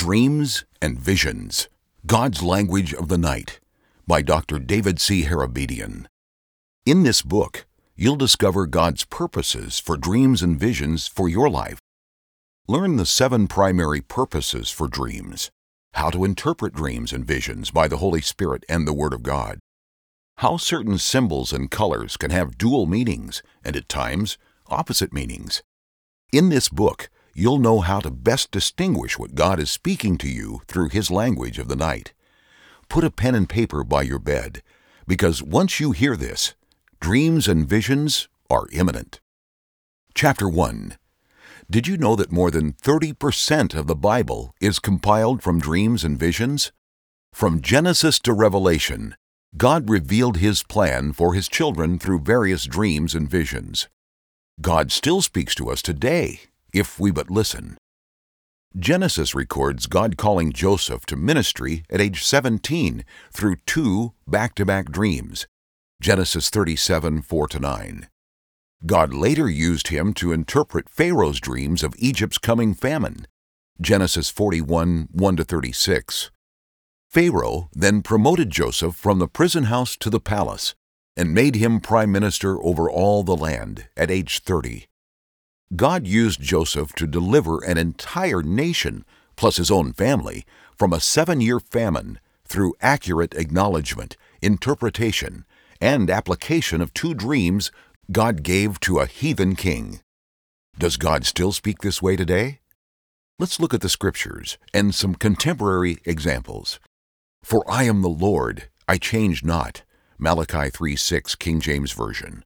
Dreams and Visions God's Language of the Night by Dr. David C. Harabedian. In this book, you'll discover God's purposes for dreams and visions for your life. Learn the seven primary purposes for dreams, how to interpret dreams and visions by the Holy Spirit and the Word of God, how certain symbols and colors can have dual meanings and at times opposite meanings. In this book, you'll know how to best distinguish what God is speaking to you through His language of the night. Put a pen and paper by your bed, because once you hear this, dreams and visions are imminent. Chapter 1 Did you know that more than 30% of the Bible is compiled from dreams and visions? From Genesis to Revelation, God revealed His plan for His children through various dreams and visions. God still speaks to us today if we but listen. Genesis records God calling Joseph to ministry at age 17 through two back to back dreams. Genesis 37 4 9. God later used him to interpret Pharaoh's dreams of Egypt's coming famine. Genesis 41 1 36. Pharaoh then promoted Joseph from the prison house to the palace and made him prime minister over all the land at age 30. God used Joseph to deliver an entire nation, plus his own family, from a seven year famine through accurate acknowledgement, interpretation, and application of two dreams God gave to a heathen king. Does God still speak this way today? Let's look at the scriptures and some contemporary examples. For I am the Lord, I change not. Malachi 3 6 King James Version.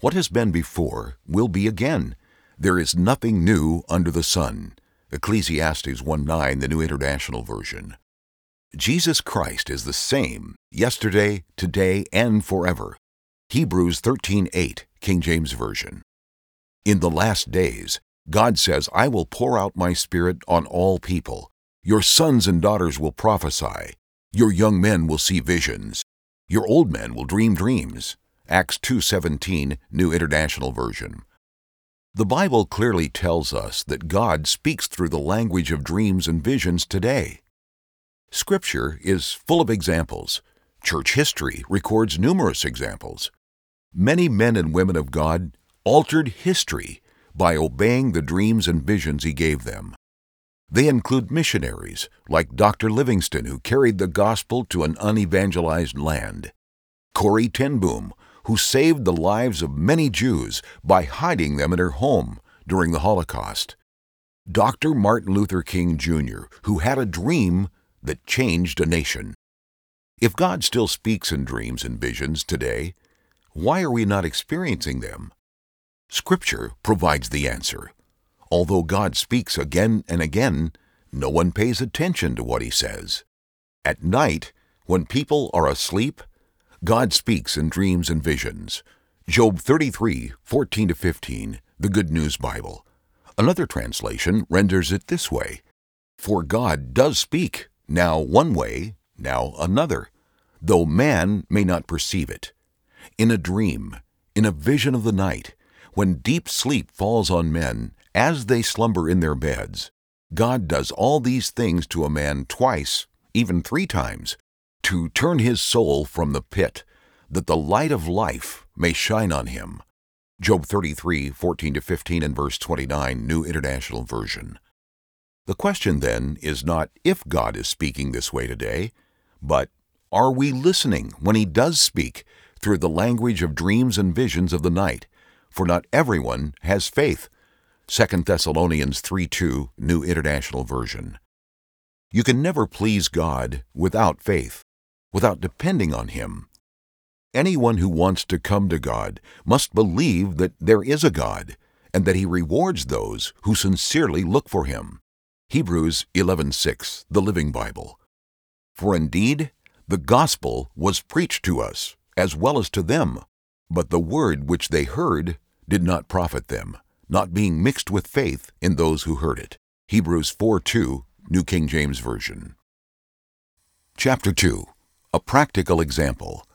What has been before will be again there is nothing new under the sun. Ecclesiastes 1 9, the New International Version. Jesus Christ is the same yesterday, today, and forever. Hebrews 13 8, King James Version. In the last days, God says, I will pour out my Spirit on all people. Your sons and daughters will prophesy. Your young men will see visions. Your old men will dream dreams. Acts 2:17, New International Version. The Bible clearly tells us that God speaks through the language of dreams and visions today. Scripture is full of examples. Church history records numerous examples. Many men and women of God altered history by obeying the dreams and visions He gave them. They include missionaries like Dr. Livingstone, who carried the gospel to an unevangelized land, Corrie ten Boom, who saved the lives of many Jews by hiding them in her home during the Holocaust. Dr. Martin Luther King Jr., who had a dream that changed a nation. If God still speaks in dreams and visions today, why are we not experiencing them? Scripture provides the answer. Although God speaks again and again, no one pays attention to what he says. At night, when people are asleep, God speaks in dreams and visions. Job 33, 14 15, the Good News Bible. Another translation renders it this way For God does speak, now one way, now another, though man may not perceive it. In a dream, in a vision of the night, when deep sleep falls on men as they slumber in their beds, God does all these things to a man twice, even three times, to turn his soul from the pit, that the light of life may shine on him. Job 33, 14 to 15 and verse 29, New International Version. The question then is not if God is speaking this way today, but are we listening when he does speak through the language of dreams and visions of the night? For not everyone has faith. 2 Thessalonians 3 2, New International Version. You can never please God without faith without depending on Him. Anyone who wants to come to God must believe that there is a God and that He rewards those who sincerely look for Him. Hebrews 11:6, the Living Bible. For indeed, the gospel was preached to us as well as to them, but the word which they heard did not profit them, not being mixed with faith in those who heard it. Hebrews 4:2, New King James Version. Chapter 2 a practical example.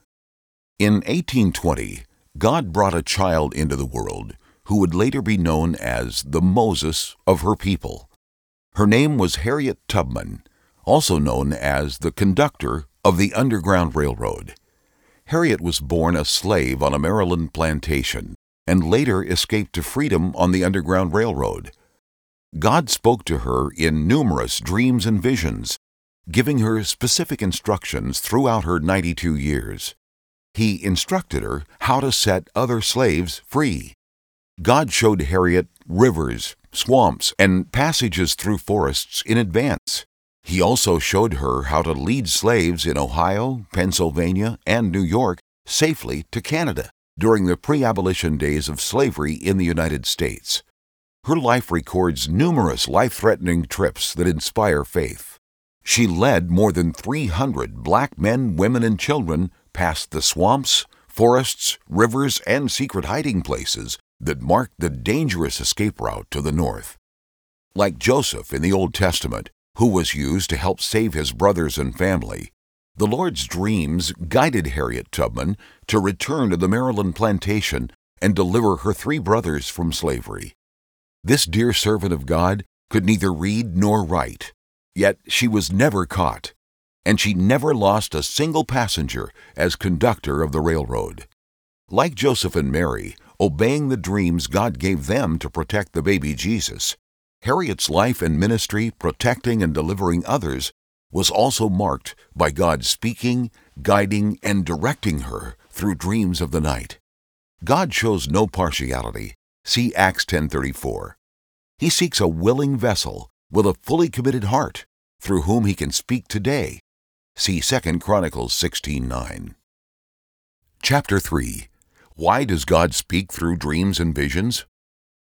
In 1820, God brought a child into the world who would later be known as the Moses of her people. Her name was Harriet Tubman, also known as the conductor of the Underground Railroad. Harriet was born a slave on a Maryland plantation and later escaped to freedom on the Underground Railroad. God spoke to her in numerous dreams and visions, giving her specific instructions throughout her 92 years. He instructed her how to set other slaves free. God showed Harriet rivers, swamps, and passages through forests in advance. He also showed her how to lead slaves in Ohio, Pennsylvania, and New York safely to Canada during the pre abolition days of slavery in the United States. Her life records numerous life threatening trips that inspire faith. She led more than 300 black men, women, and children past the swamps, forests, rivers, and secret hiding places that marked the dangerous escape route to the north. Like Joseph in the Old Testament, who was used to help save his brothers and family, the Lord's dreams guided Harriet Tubman to return to the Maryland plantation and deliver her three brothers from slavery. This dear servant of God could neither read nor write, yet she was never caught and she never lost a single passenger as conductor of the railroad. Like Joseph and Mary, obeying the dreams God gave them to protect the baby Jesus, Harriet's life and ministry protecting and delivering others was also marked by God speaking, guiding, and directing her through dreams of the night. God shows no partiality. See Acts 10:34. He seeks a willing vessel with a fully committed heart through whom he can speak today See 2 Chronicles 16:9. Chapter 3. Why does God speak through dreams and visions?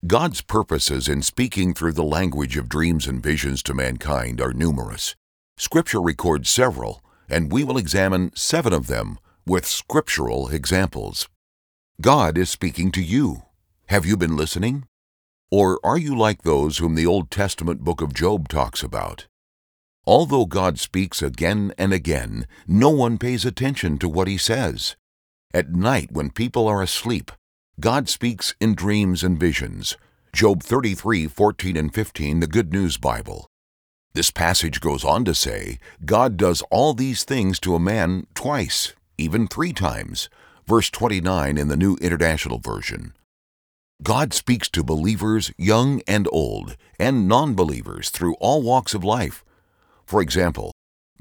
God's purposes in speaking through the language of dreams and visions to mankind are numerous. Scripture records several, and we will examine seven of them with scriptural examples. God is speaking to you. Have you been listening? Or are you like those whom the Old Testament book of Job talks about? Although God speaks again and again, no one pays attention to what he says. At night, when people are asleep, God speaks in dreams and visions. Job 33 14 and 15, the Good News Bible. This passage goes on to say, God does all these things to a man twice, even three times. Verse 29 in the New International Version. God speaks to believers, young and old, and non believers through all walks of life. For example,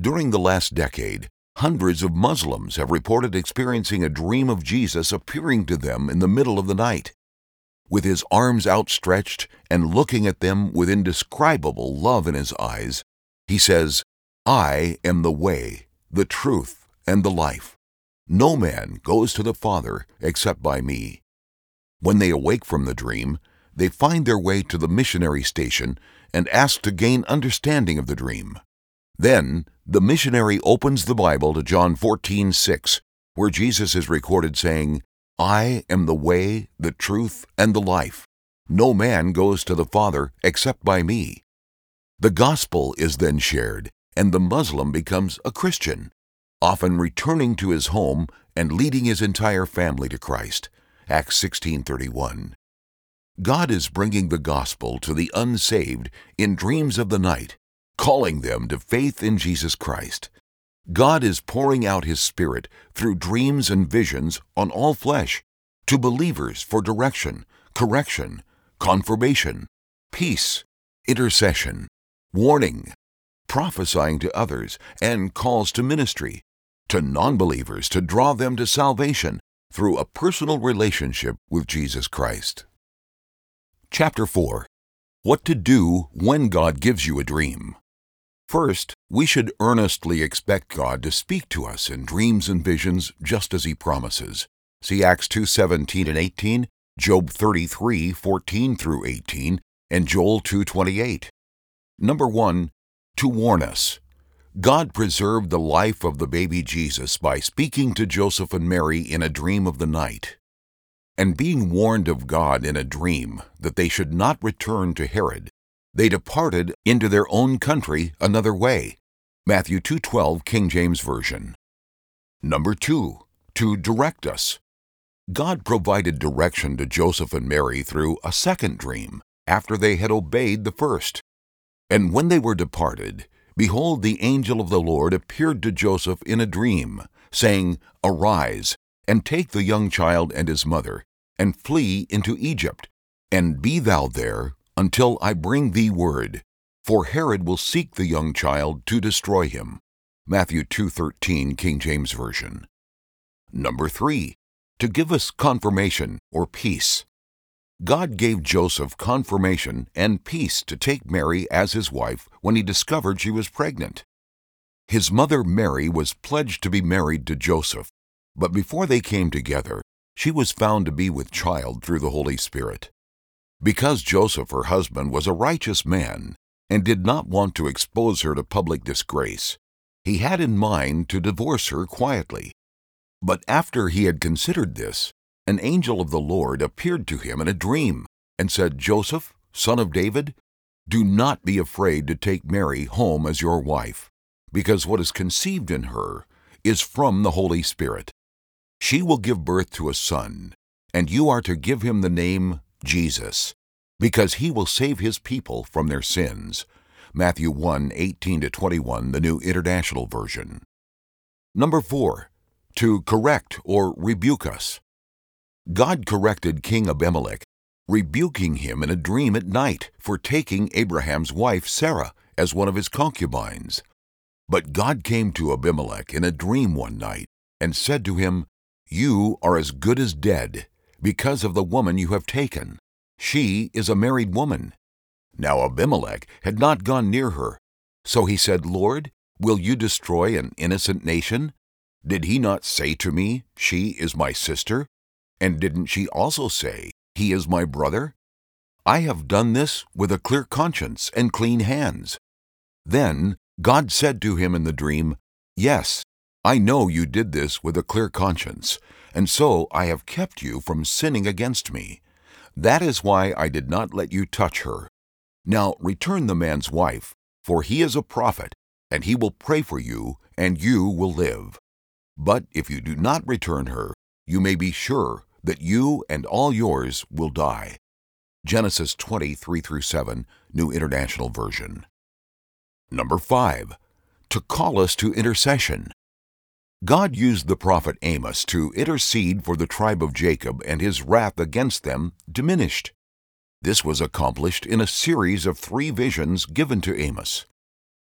during the last decade, hundreds of Muslims have reported experiencing a dream of Jesus appearing to them in the middle of the night. With his arms outstretched and looking at them with indescribable love in his eyes, he says, I am the way, the truth, and the life. No man goes to the Father except by me. When they awake from the dream, they find their way to the missionary station and ask to gain understanding of the dream. Then the missionary opens the Bible to John 14:6, where Jesus is recorded saying, "I am the way, the truth, and the life. No man goes to the Father except by me." The gospel is then shared, and the Muslim becomes a Christian, often returning to his home and leading his entire family to Christ. Acts 16:31. God is bringing the gospel to the unsaved in dreams of the night calling them to faith in Jesus Christ. God is pouring out His Spirit through dreams and visions on all flesh to believers for direction, correction, confirmation, peace, intercession, warning, prophesying to others, and calls to ministry, to non believers to draw them to salvation through a personal relationship with Jesus Christ. Chapter 4 What to Do When God Gives You a Dream. First, we should earnestly expect God to speak to us in dreams and visions just as he promises. See Acts 2:17 and 18, Job 33:14 through 18, and Joel 2:28. Number 1, to warn us. God preserved the life of the baby Jesus by speaking to Joseph and Mary in a dream of the night. And being warned of God in a dream that they should not return to Herod, they departed into their own country another way. Matthew 2:12 King James Version. Number 2, to direct us. God provided direction to Joseph and Mary through a second dream after they had obeyed the first. And when they were departed, behold, the angel of the Lord appeared to Joseph in a dream, saying, Arise, and take the young child and his mother, and flee into Egypt, and be thou there until I bring thee word, for Herod will seek the young child to destroy him. Matthew 2:13 King James Version. Number 3. To give us confirmation or peace. God gave Joseph confirmation and peace to take Mary as his wife when he discovered she was pregnant. His mother Mary was pledged to be married to Joseph, but before they came together, she was found to be with child through the Holy Spirit. Because Joseph, her husband, was a righteous man and did not want to expose her to public disgrace, he had in mind to divorce her quietly. But after he had considered this, an angel of the Lord appeared to him in a dream and said, Joseph, son of David, do not be afraid to take Mary home as your wife, because what is conceived in her is from the Holy Spirit. She will give birth to a son, and you are to give him the name Jesus, because he will save his people from their sins. Matthew 1 18 21, the New International Version. Number 4. To correct or rebuke us. God corrected King Abimelech, rebuking him in a dream at night for taking Abraham's wife Sarah as one of his concubines. But God came to Abimelech in a dream one night and said to him, You are as good as dead because of the woman you have taken. She is a married woman. Now Abimelech had not gone near her. So he said, Lord, will you destroy an innocent nation? Did he not say to me, She is my sister? And didn't she also say, He is my brother? I have done this with a clear conscience and clean hands. Then God said to him in the dream, Yes, I know you did this with a clear conscience, and so I have kept you from sinning against me. That is why I did not let you touch her. Now return the man's wife, for he is a prophet, and he will pray for you, and you will live. But if you do not return her, you may be sure that you and all yours will die. Genesis 23 through 7, New International Version. Number 5. To call us to intercession. God used the prophet Amos to intercede for the tribe of Jacob, and his wrath against them diminished. This was accomplished in a series of three visions given to Amos.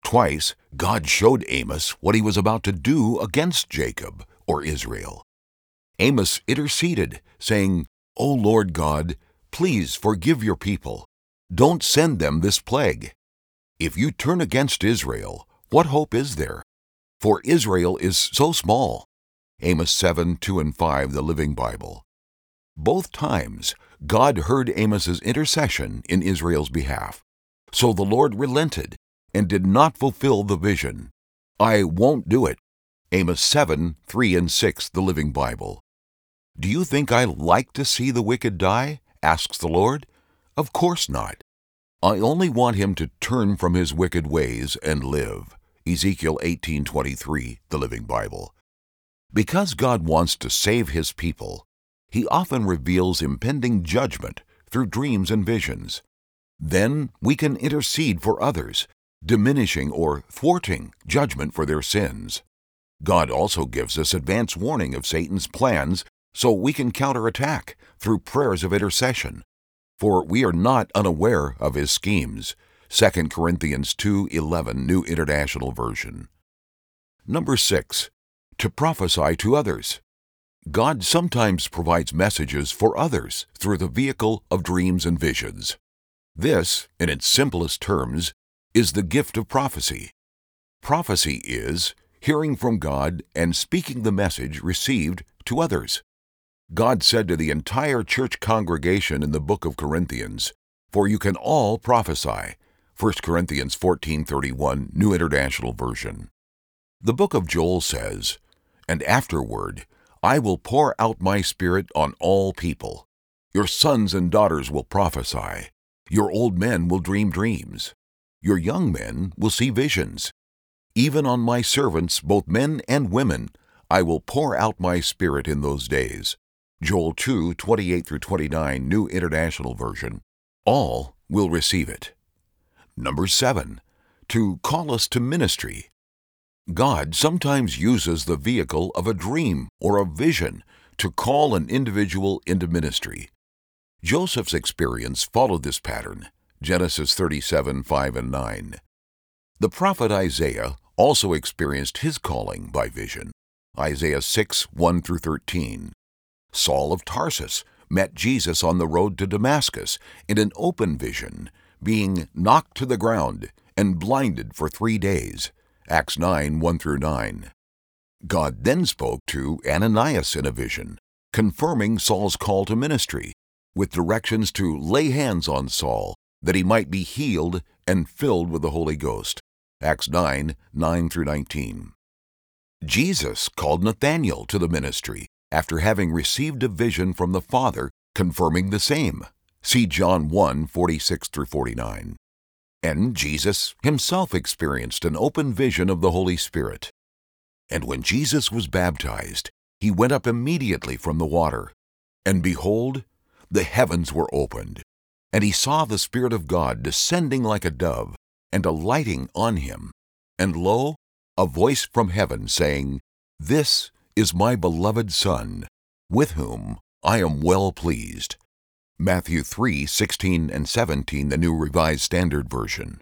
Twice, God showed Amos what he was about to do against Jacob, or Israel. Amos interceded, saying, O Lord God, please forgive your people. Don't send them this plague. If you turn against Israel, what hope is there? For Israel is so small. Amos 7 2 and 5, the Living Bible. Both times, God heard Amos's intercession in Israel's behalf. So the Lord relented and did not fulfill the vision. I won't do it. Amos 7 3 and 6, the Living Bible. Do you think I like to see the wicked die? asks the Lord. Of course not. I only want him to turn from his wicked ways and live. Ezekiel 18:23, the Living Bible. Because God wants to save his people, he often reveals impending judgment through dreams and visions. Then we can intercede for others, diminishing or thwarting judgment for their sins. God also gives us advance warning of Satan's plans so we can counterattack through prayers of intercession. For we are not unaware of his schemes. 2 Corinthians 2:11 New International Version. Number 6. To prophesy to others. God sometimes provides messages for others through the vehicle of dreams and visions. This, in its simplest terms, is the gift of prophecy. Prophecy is hearing from God and speaking the message received to others. God said to the entire church congregation in the book of Corinthians, "For you can all prophesy." 1 Corinthians 14:31 New International Version. The book of Joel says, "And afterward I will pour out my Spirit on all people. Your sons and daughters will prophesy. Your old men will dream dreams. Your young men will see visions. Even on my servants, both men and women, I will pour out my Spirit in those days. Joel 2 28 through 29, New International Version. All will receive it. Number 7. To call us to ministry. God sometimes uses the vehicle of a dream or a vision to call an individual into ministry. Joseph's experience followed this pattern. Genesis 37 5 and 9. The prophet Isaiah also experienced his calling by vision. Isaiah 6 1 through 13. Saul of Tarsus met Jesus on the road to Damascus in an open vision, being knocked to the ground and blinded for three days. Acts 9 1 through 9. God then spoke to Ananias in a vision, confirming Saul's call to ministry, with directions to lay hands on Saul that he might be healed and filled with the Holy Ghost. Acts 9 9 through 19. Jesus called Nathanael to the ministry after having received a vision from the Father confirming the same. See John 1 46 through 49. And Jesus himself experienced an open vision of the Holy Spirit. And when Jesus was baptized, he went up immediately from the water. And behold, the heavens were opened, and he saw the Spirit of God descending like a dove and alighting on him. And lo, a voice from heaven saying, This is my beloved Son, with whom I am well pleased. Matthew 3 16 and 17, the New Revised Standard Version.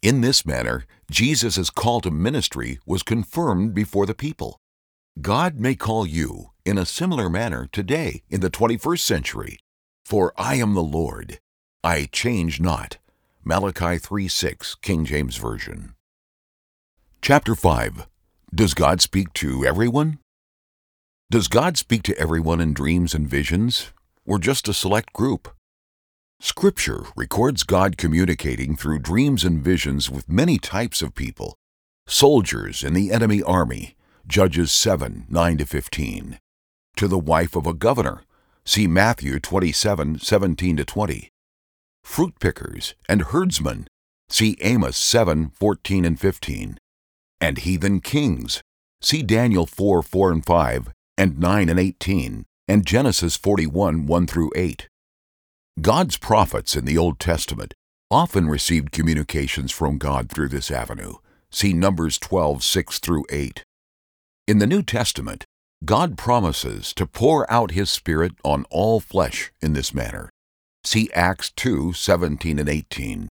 In this manner, Jesus' call to ministry was confirmed before the people. God may call you in a similar manner today in the 21st century. For I am the Lord, I change not. Malachi 3 6, King James Version. Chapter 5 Does God speak to everyone? Does God speak to everyone in dreams and visions, or just a select group? Scripture records God communicating through dreams and visions with many types of people soldiers in the enemy army, Judges 7 9 15, to the wife of a governor, see Matthew 27 17 20, fruit pickers and herdsmen, see Amos 7 14 and 15, and heathen kings. See Daniel 4 4 and 5, and 9 and 18, and Genesis 41 1 through 8. God's prophets in the Old Testament often received communications from God through this avenue. See Numbers 12 6 through 8. In the New Testament, God promises to pour out His Spirit on all flesh in this manner. See Acts 2 17 and 18.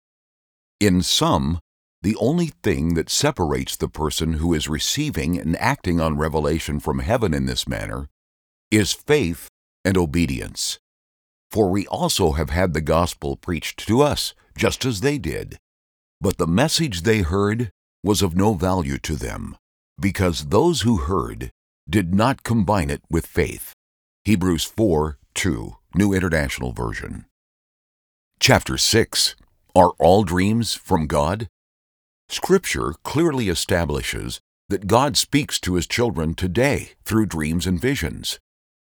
In some, the only thing that separates the person who is receiving and acting on revelation from heaven in this manner is faith and obedience. For we also have had the gospel preached to us, just as they did. But the message they heard was of no value to them, because those who heard did not combine it with faith. Hebrews 4 2, New International Version. Chapter 6 Are all dreams from God? Scripture clearly establishes that God speaks to his children today through dreams and visions.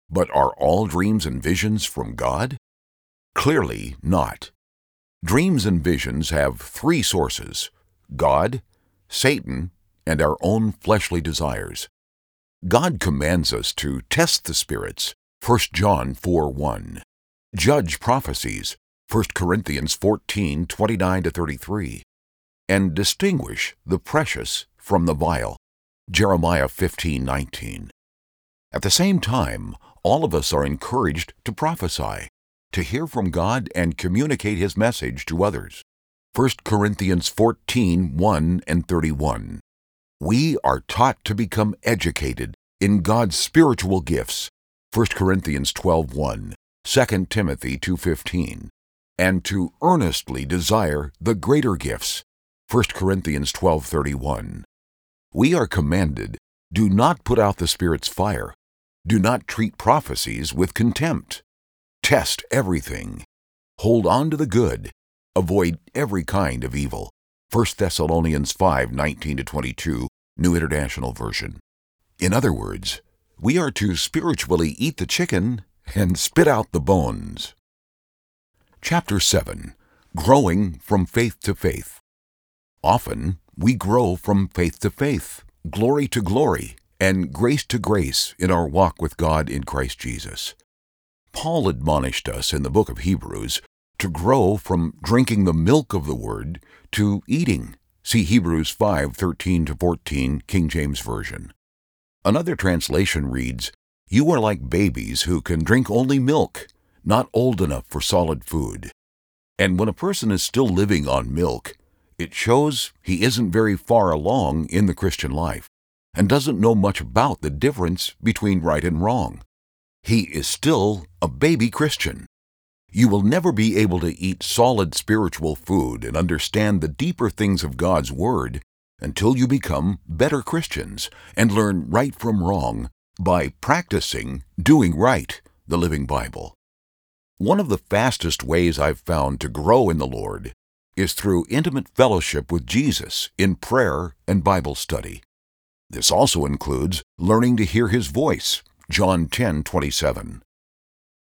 But are all dreams and visions from God? Clearly not. Dreams and visions have three sources God, Satan, and our own fleshly desires. God commands us to test the spirits, 1 John 4 1. Judge prophecies, 1 Corinthians 14 29 33 and distinguish the precious from the vile. Jeremiah 15:19. At the same time, all of us are encouraged to prophesy, to hear from God and communicate his message to others. 1 Corinthians 14:1 and 31. We are taught to become educated in God's spiritual gifts. 1 Corinthians 12:1, 2 Timothy 2:15, and to earnestly desire the greater gifts. 1 Corinthians 12:31. We are commanded, do not put out the Spirit's fire. Do not treat prophecies with contempt. Test everything. Hold on to the good. Avoid every kind of evil. 1 Thessalonians 5:19 22, New International Version. In other words, we are to spiritually eat the chicken and spit out the bones. Chapter 7 Growing from Faith to Faith. Often, we grow from faith to faith, glory to glory, and grace to grace in our walk with God in Christ Jesus. Paul admonished us in the book of Hebrews to grow from drinking the milk of the Word to eating. See Hebrews 5:13 to 14, King James Version. Another translation reads, You are like babies who can drink only milk, not old enough for solid food. And when a person is still living on milk, it shows he isn't very far along in the Christian life and doesn't know much about the difference between right and wrong. He is still a baby Christian. You will never be able to eat solid spiritual food and understand the deeper things of God's Word until you become better Christians and learn right from wrong by practicing doing right, the Living Bible. One of the fastest ways I've found to grow in the Lord is through intimate fellowship with Jesus in prayer and Bible study. This also includes learning to hear his voice, John 10:27.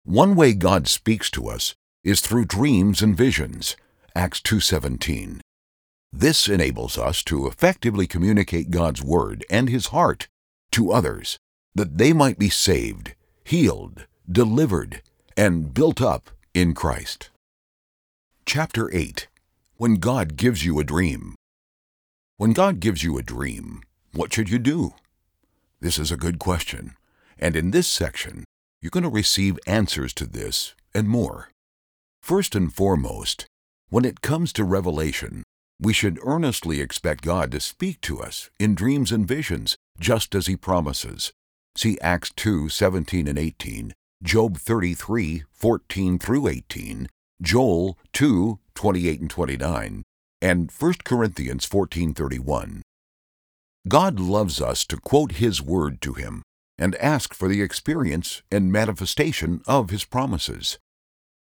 One way God speaks to us is through dreams and visions, Acts 2:17. This enables us to effectively communicate God's word and his heart to others that they might be saved, healed, delivered, and built up in Christ. Chapter 8 When God Gives You a Dream When God gives you a dream, what should you do? This is a good question, and in this section, you're going to receive answers to this and more. First and foremost, when it comes to revelation, we should earnestly expect God to speak to us in dreams and visions, just as He promises. See Acts 2 17 and 18, Job 33 14 through 18, Joel 2 28 and 29, and 1 Corinthians 14:31. God loves us to quote His Word to Him and ask for the experience and manifestation of His promises.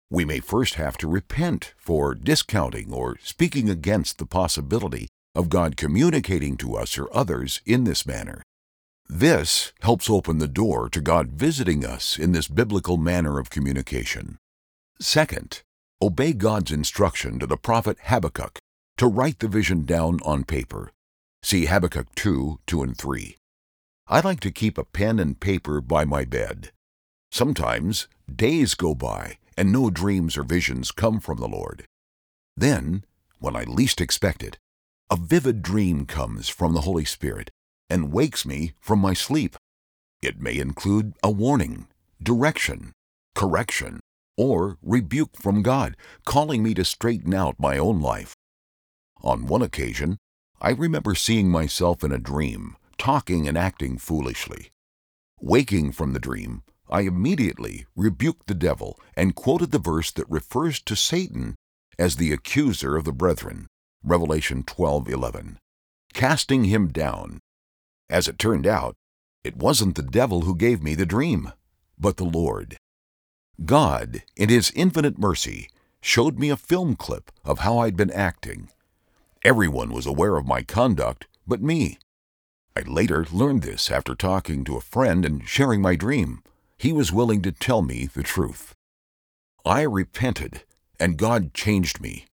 We may first have to repent for discounting or speaking against the possibility of God communicating to us or others in this manner. This helps open the door to God visiting us in this biblical manner of communication. Second, obey God's instruction to the prophet Habakkuk to write the vision down on paper. See Habakkuk 2 2 and 3. I like to keep a pen and paper by my bed. Sometimes days go by and no dreams or visions come from the Lord. Then, when I least expect it, a vivid dream comes from the Holy Spirit and wakes me from my sleep. It may include a warning, direction, correction, or rebuke from God, calling me to straighten out my own life. On one occasion, I remember seeing myself in a dream, talking and acting foolishly. Waking from the dream, I immediately rebuked the devil and quoted the verse that refers to Satan as the accuser of the brethren, Revelation 12:11, casting him down. As it turned out, it wasn't the devil who gave me the dream, but the Lord. God, in his infinite mercy, showed me a film clip of how I'd been acting. Everyone was aware of my conduct but me. I later learned this after talking to a friend and sharing my dream he was willing to tell me the truth. I repented, and God changed me.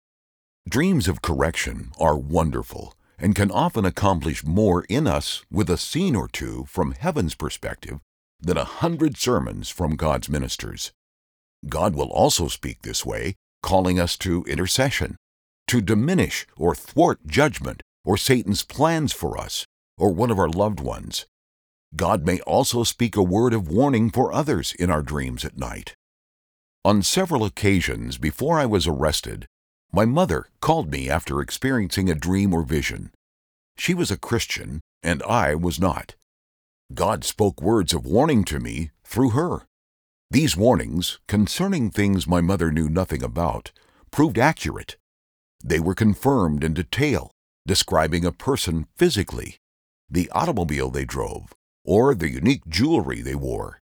Dreams of correction are wonderful and can often accomplish more in us with a scene or two from heaven's perspective than a hundred sermons from God's ministers. God will also speak this way, calling us to intercession, to diminish or thwart judgment or Satan's plans for us or one of our loved ones. God may also speak a word of warning for others in our dreams at night. On several occasions before I was arrested, my mother called me after experiencing a dream or vision. She was a Christian, and I was not. God spoke words of warning to me through her. These warnings, concerning things my mother knew nothing about, proved accurate. They were confirmed in detail, describing a person physically, the automobile they drove, or the unique jewelry they wore.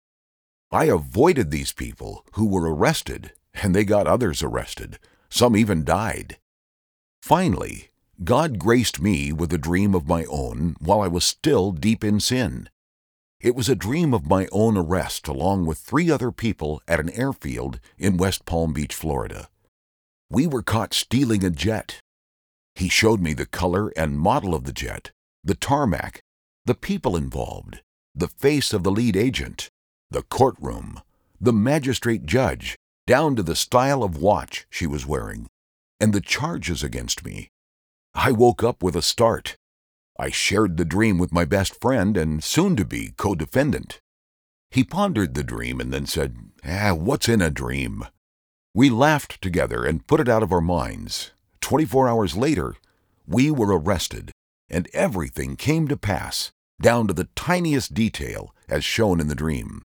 I avoided these people who were arrested, and they got others arrested. Some even died. Finally, God graced me with a dream of my own while I was still deep in sin. It was a dream of my own arrest along with three other people at an airfield in West Palm Beach, Florida. We were caught stealing a jet. He showed me the color and model of the jet, the tarmac, the people involved, the face of the lead agent, the courtroom, the magistrate judge, down to the style of watch she was wearing, and the charges against me. I woke up with a start. I shared the dream with my best friend and soon to be co defendant. He pondered the dream and then said, Ah, what's in a dream? We laughed together and put it out of our minds. Twenty four hours later, we were arrested, and everything came to pass, down to the tiniest detail as shown in the dream.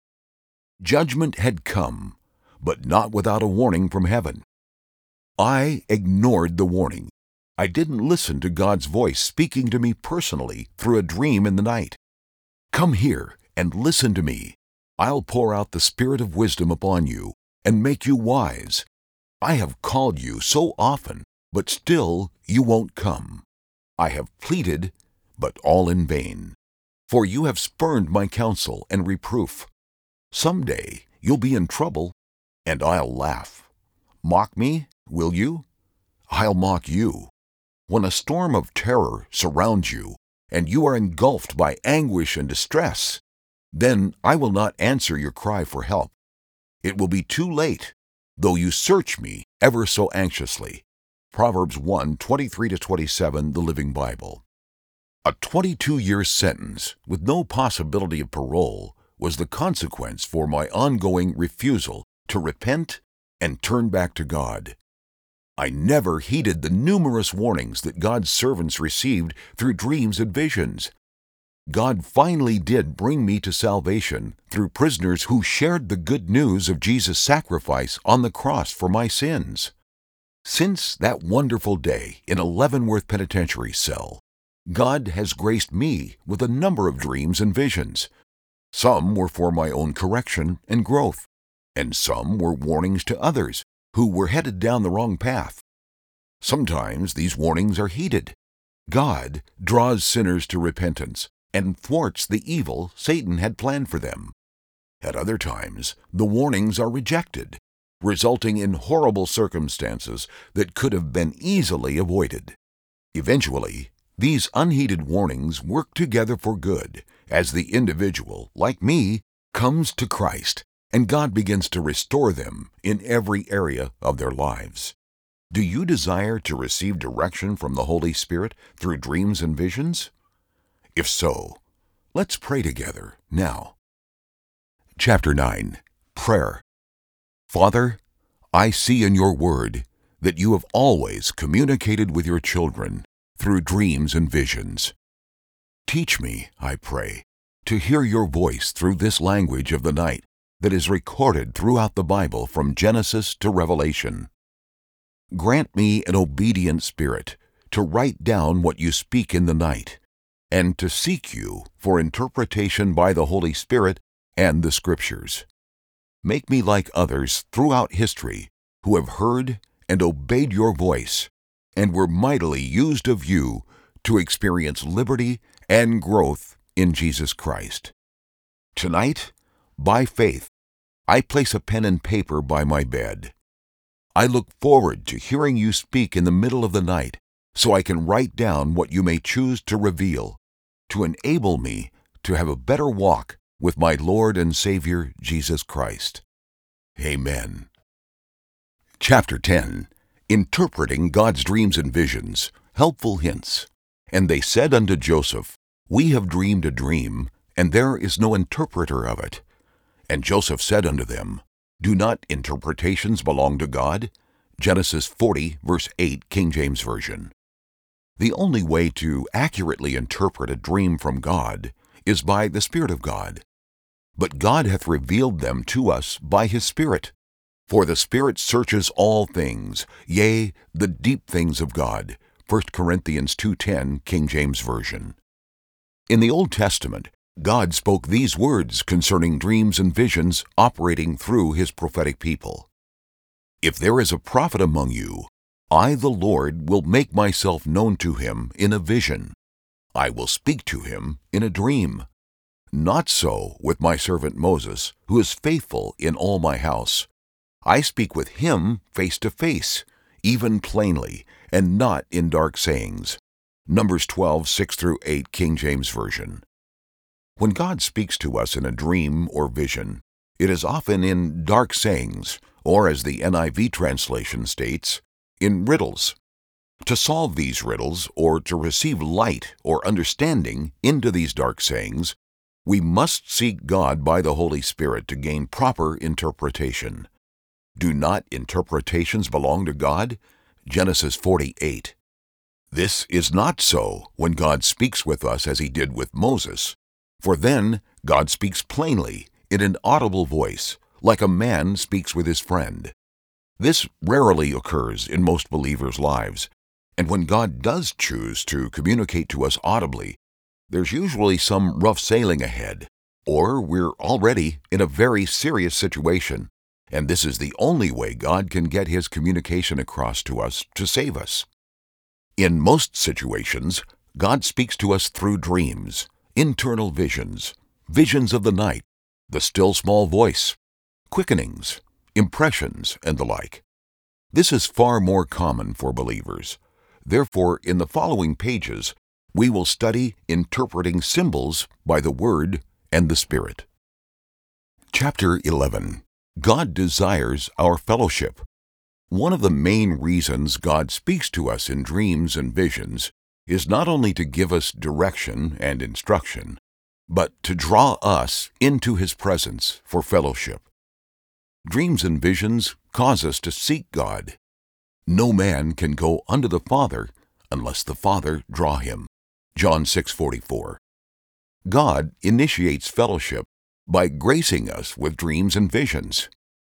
Judgment had come, but not without a warning from heaven. I ignored the warning. I didn't listen to God's voice speaking to me personally through a dream in the night. Come here and listen to me. I'll pour out the Spirit of wisdom upon you and make you wise. I have called you so often, but still you won't come. I have pleaded, but all in vain. For you have spurned my counsel and reproof. Some day you'll be in trouble, and I'll laugh. Mock me, will you? I'll mock you. When a storm of terror surrounds you, and you are engulfed by anguish and distress, then I will not answer your cry for help. It will be too late, though you search me ever so anxiously. Proverbs 1 23 27, the Living Bible. A 22 year sentence with no possibility of parole was the consequence for my ongoing refusal to repent and turn back to God. I never heeded the numerous warnings that God's servants received through dreams and visions. God finally did bring me to salvation through prisoners who shared the good news of Jesus' sacrifice on the cross for my sins. Since that wonderful day in a Leavenworth penitentiary cell, God has graced me with a number of dreams and visions. Some were for my own correction and growth, and some were warnings to others who were headed down the wrong path. Sometimes these warnings are heeded. God draws sinners to repentance and thwarts the evil Satan had planned for them. At other times, the warnings are rejected, resulting in horrible circumstances that could have been easily avoided. Eventually, these unheeded warnings work together for good as the individual, like me, comes to Christ and God begins to restore them in every area of their lives. Do you desire to receive direction from the Holy Spirit through dreams and visions? If so, let's pray together now. Chapter 9 Prayer Father, I see in your word that you have always communicated with your children through dreams and visions. Teach me, I pray, to hear your voice through this language of the night that is recorded throughout the Bible from Genesis to Revelation. Grant me an obedient spirit to write down what you speak in the night and to seek you for interpretation by the Holy Spirit and the Scriptures. Make me like others throughout history who have heard and obeyed your voice and were mightily used of you to experience liberty and growth in Jesus Christ. Tonight, by faith, I place a pen and paper by my bed. I look forward to hearing you speak in the middle of the night so I can write down what you may choose to reveal to enable me to have a better walk with my Lord and Savior Jesus Christ. Amen. Chapter 10 Interpreting God's Dreams and Visions Helpful Hints. And they said unto Joseph, We have dreamed a dream, and there is no interpreter of it. And Joseph said unto them, Do not interpretations belong to God? Genesis 40, verse 8, King James Version. The only way to accurately interpret a dream from God is by the Spirit of God. But God hath revealed them to us by his Spirit. For the Spirit searches all things, yea, the deep things of God. 1 Corinthians 2.10, King James Version. In the Old Testament, God spoke these words concerning dreams and visions operating through his prophetic people. If there is a prophet among you, I, the Lord, will make myself known to him in a vision. I will speak to him in a dream. Not so with my servant Moses, who is faithful in all my house. I speak with him face to face, even plainly, and not in dark sayings. Numbers 12, 6 through 8, King James Version. When God speaks to us in a dream or vision, It is often in dark sayings, or as the NIV translation states, in riddles. To solve these riddles, or to receive light or understanding into these dark sayings, we must seek God by the Holy Spirit to gain proper interpretation. Do not interpretations belong to God? Genesis 48. This is not so when God speaks with us as he did with Moses, for then God speaks plainly, in an audible voice, like a man speaks with his friend. This rarely occurs in most believers' lives, and when God does choose to communicate to us audibly, there's usually some rough sailing ahead, or we're already in a very serious situation, and this is the only way God can get his communication across to us to save us. In most situations, God speaks to us through dreams, internal visions, visions of the night, the still small voice, quickenings, impressions, and the like. This is far more common for believers. Therefore, in the following pages, we will study interpreting symbols by the Word and the Spirit. Chapter 11 God Desires Our Fellowship. One of the main reasons God speaks to us in dreams and visions is not only to give us direction and instruction, but to draw us into His presence for fellowship. Dreams and visions cause us to seek God. No man can go unto the Father unless the Father draw him. John 6:44. God initiates fellowship by gracing us with dreams and visions.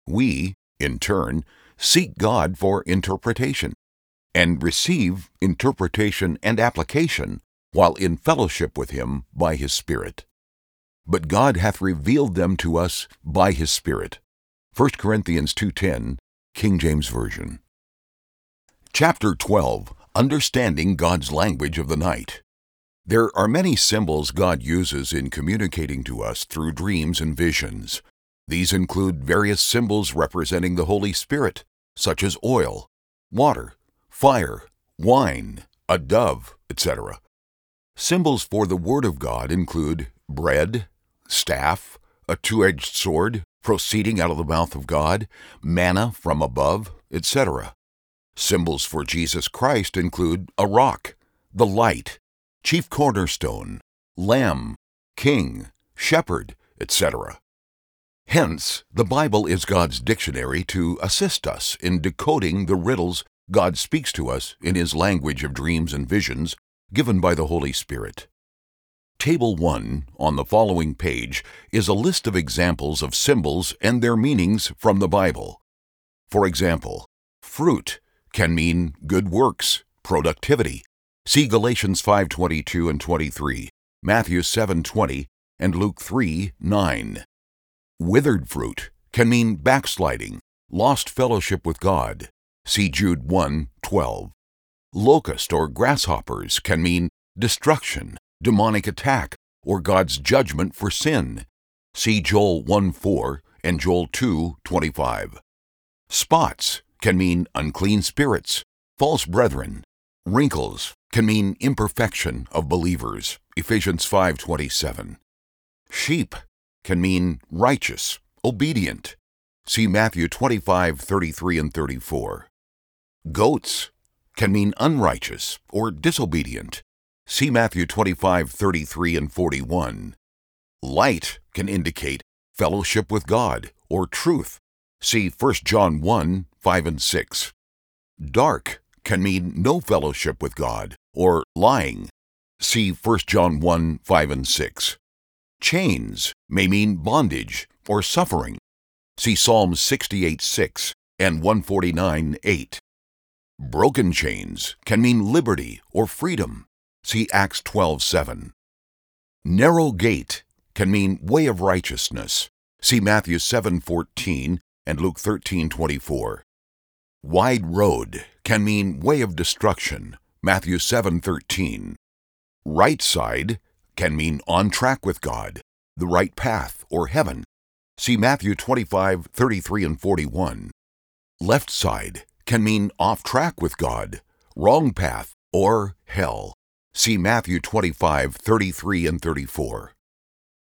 We, in turn, seek God for interpretation, and receive interpretation and application while in fellowship with Him by His Spirit. But God hath revealed them to us by His Spirit. 1 Corinthians 2.10, King James Version. Chapter 12 Understanding God's Language of the Night. There are many symbols God uses in communicating to us through dreams and visions. These include various symbols representing the Holy Spirit, such as oil, water, fire, wine, a dove, etc. Symbols for the Word of God include bread, staff, a two edged sword proceeding out of the mouth of God, manna from above, etc. Symbols for Jesus Christ include a rock, the light, chief cornerstone, lamb, king, shepherd, etc. Hence, the Bible is God's dictionary to assist us in decoding the riddles God speaks to us in His language of dreams and visions given by the Holy Spirit. Table 1 on the following page is a list of examples of symbols and their meanings from the Bible. For example, fruit can mean good works, productivity. See Galatians 5:22 and 23, Matthew 7:20, and Luke 3:9. Withered fruit can mean backsliding, lost fellowship with God. See Jude 1:12. Locust or grasshoppers can mean destruction, demonic attack, or God's judgment for sin. See Joel 1:4 and Joel 2:25. Spots can mean unclean spirits, false brethren. Wrinkles can mean imperfection of believers. Ephesians 5:27. Sheep can mean righteous, obedient. See Matthew 25:33 and 34. Goats can mean unrighteous or disobedient. See Matthew 25:33 and 41. Light can indicate fellowship with God or truth. See 1 John 1, 5 and 6. Dark can mean no fellowship with God or lying. See 1 John 1, 5 and 6. Chains may mean bondage or suffering. See Psalms 68 6 and 149 8. Broken chains can mean liberty or freedom. See Acts 12 7. Narrow gate can mean way of righteousness. See Matthew 7 14 and Luke 13 24. Wide road can mean way of destruction. Matthew 7 13. Right side can mean on track with God, the right path, or heaven. See Matthew 25, 33, and 41. Left side can mean off track with God, wrong path, or hell. See Matthew 25, 33, and 34.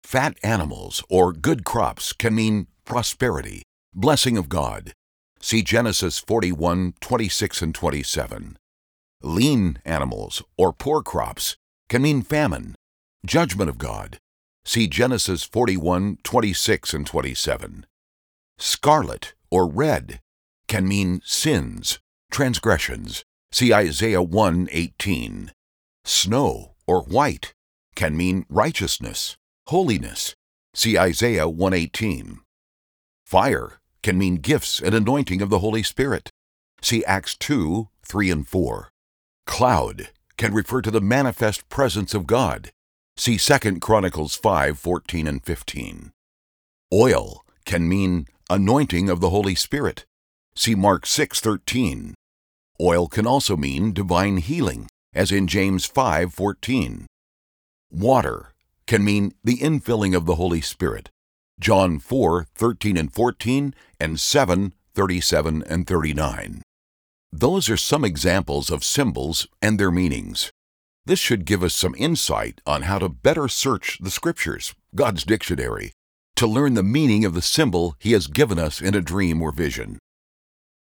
Fat animals or good crops can mean prosperity, blessing of God. See Genesis 41, 26 and 27. Lean animals or poor crops can mean famine, judgment of God. See Genesis 41, 26 and 27. Scarlet or red can mean sins, transgressions. See Isaiah 1, 18. Snow or white can mean righteousness, holiness. See Isaiah 1:18. Fire can mean gifts and anointing of the Holy Spirit. See Acts 2, 3 and 4. Cloud can refer to the manifest presence of God. See 2 Chronicles 5, 14 and 15. Oil can mean anointing of the Holy Spirit. See Mark 6, 13. Oil can also mean divine healing, as in James 5, 14. Water can mean the infilling of the Holy Spirit. John 4, 13 and 14, and 7, 37 and 39. Those are some examples of symbols and their meanings. This should give us some insight on how to better search the Scriptures, God's dictionary, to learn the meaning of the symbol He has given us in a dream or vision.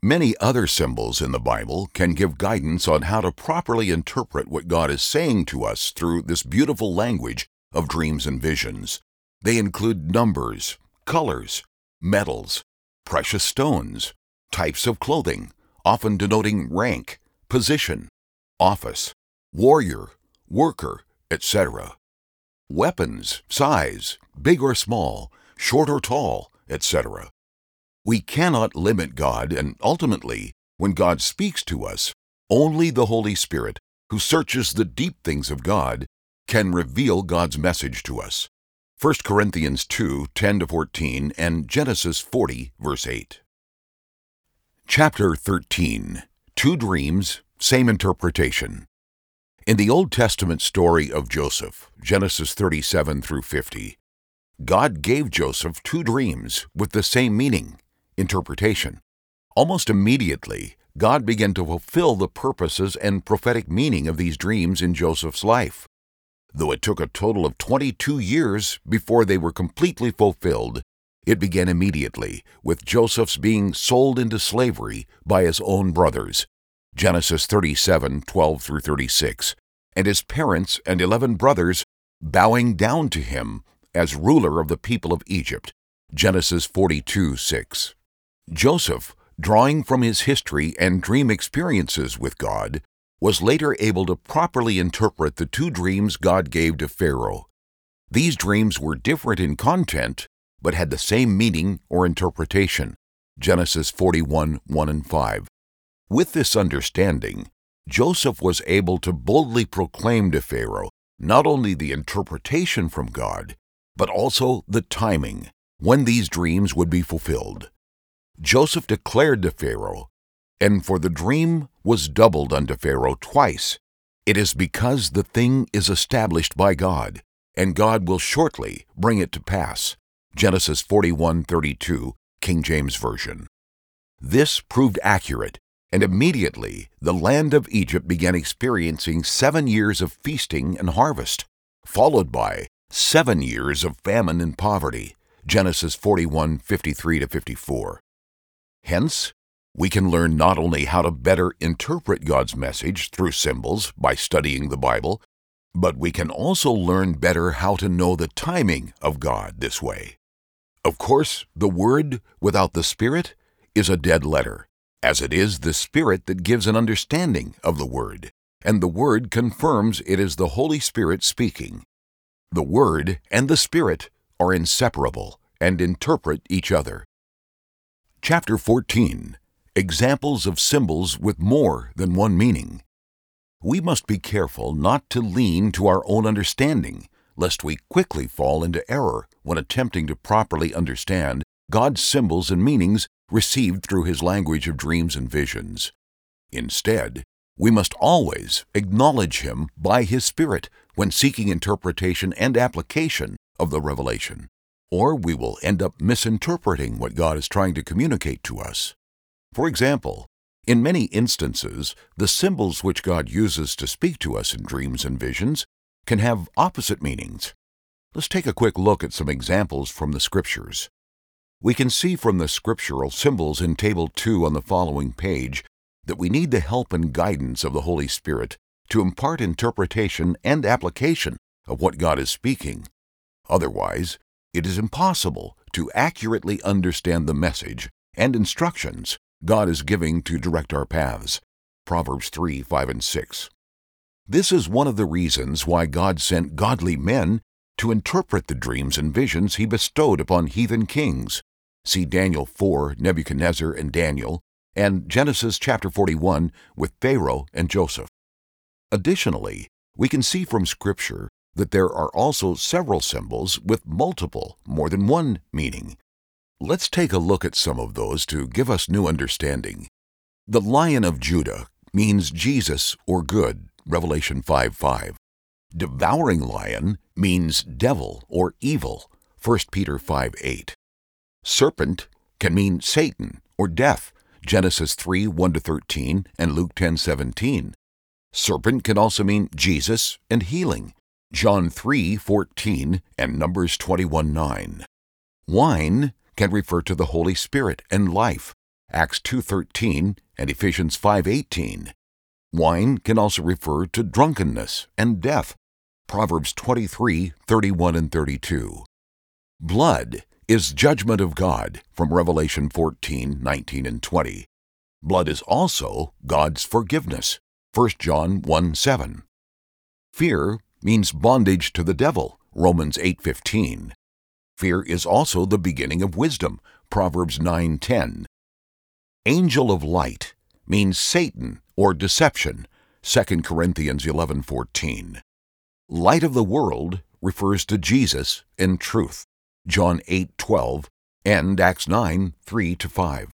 Many other symbols in the Bible can give guidance on how to properly interpret what God is saying to us through this beautiful language of dreams and visions. They include numbers, colors, metals, precious stones, types of clothing, often denoting rank, position, office, warrior, worker, etc. Weapons, size, big or small, short or tall, etc. We cannot limit God, and ultimately, when God speaks to us, only the Holy Spirit, who searches the deep things of God, can reveal God's message to us. 1 Corinthians 2 10 14 and Genesis 40, verse 8. Chapter 13 Two Dreams, Same Interpretation. In the Old Testament story of Joseph, Genesis 37 through 50, God gave Joseph two dreams with the same meaning interpretation. Almost immediately, God began to fulfill the purposes and prophetic meaning of these dreams in Joseph's life. Though it took a total of 22 years before they were completely fulfilled, it began immediately with Joseph's being sold into slavery by his own brothers. Genesis 37 12 through 36, and his parents and 11 brothers bowing down to him as ruler of the people of Egypt. Genesis 42 6. Joseph, drawing from his history and dream experiences with God, was later able to properly interpret the two dreams God gave to Pharaoh. These dreams were different in content, but had the same meaning or interpretation. Genesis 41 1 and 5. With this understanding, Joseph was able to boldly proclaim to Pharaoh not only the interpretation from God, but also the timing, when these dreams would be fulfilled. Joseph declared to Pharaoh, And for the dream was doubled unto Pharaoh twice. It is because the thing is established by God, and God will shortly bring it to pass. Genesis 41:32, King James Version. This proved accurate, and immediately the land of Egypt began experiencing seven years of feasting and harvest, followed by seven years of famine and poverty. Genesis 41:53 to 54. Hence, we can learn not only how to better interpret God's message through symbols by studying the Bible, but we can also learn better how to know the timing of God this way. Of course, the Word without the Spirit is a dead letter, as it is the Spirit that gives an understanding of the Word, and the Word confirms it is the Holy Spirit speaking. The Word and the Spirit are inseparable and interpret each other. Chapter 14 Examples of Symbols with More Than One Meaning. We must be careful not to lean to our own understanding, lest we quickly fall into error when attempting to properly understand God's symbols and meanings received through His language of dreams and visions. Instead, we must always acknowledge Him by His Spirit when seeking interpretation and application of the revelation or we will end up misinterpreting what God is trying to communicate to us. For example, in many instances, the symbols which God uses to speak to us in dreams and visions can have opposite meanings. Let's take a quick look at some examples from the Scriptures. We can see from the scriptural symbols in Table 2 on the following page that we need the help and guidance of the Holy Spirit to impart interpretation and application of what God is speaking. Otherwise, it is impossible to accurately understand the message and instructions God is giving to direct our paths. Proverbs 3 5 and 6. This is one of the reasons why God sent godly men to interpret the dreams and visions he bestowed upon heathen kings. See Daniel 4, Nebuchadnezzar and Daniel, and Genesis chapter 41 with Pharaoh and Joseph. Additionally, we can see from Scripture that there are also several symbols with multiple, more than one meaning. Let's take a look at some of those to give us new understanding. The Lion of Judah means Jesus or good, Revelation 5 5. Devouring lion means devil or evil, 1 Peter 5 8. Serpent can mean Satan or death, Genesis 3 1 13 and Luke 10 17. Serpent can also mean Jesus and healing, John 3 14 and Numbers 21 9. Wine can refer to the Holy Spirit and life, Acts 2 13 and Ephesians 5 18. Wine can also refer to drunkenness and death, Proverbs 23 31 and 32. Blood is judgment of God from Revelation 14 19 and 20. Blood is also God's forgiveness, 1 John 1 7. Fear means bondage to the devil, Romans 8:15. Fear is also the beginning of wisdom, Proverbs 9:10. Angel of light means Satan or deception, 2 Corinthians 11:14. Light of the world refers to Jesus and truth, John 8:12 and Acts 9:3 to 5.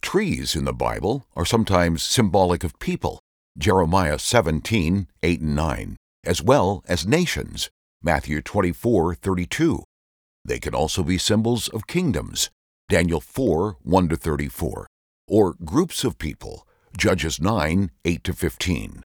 Trees in the Bible are sometimes symbolic of people, Jeremiah 17:8 and 9, as well as nations, Matthew 24:32. They can also be symbols of kingdoms, Daniel 4 1 to 34, or groups of people, Judges 9 8 to 15.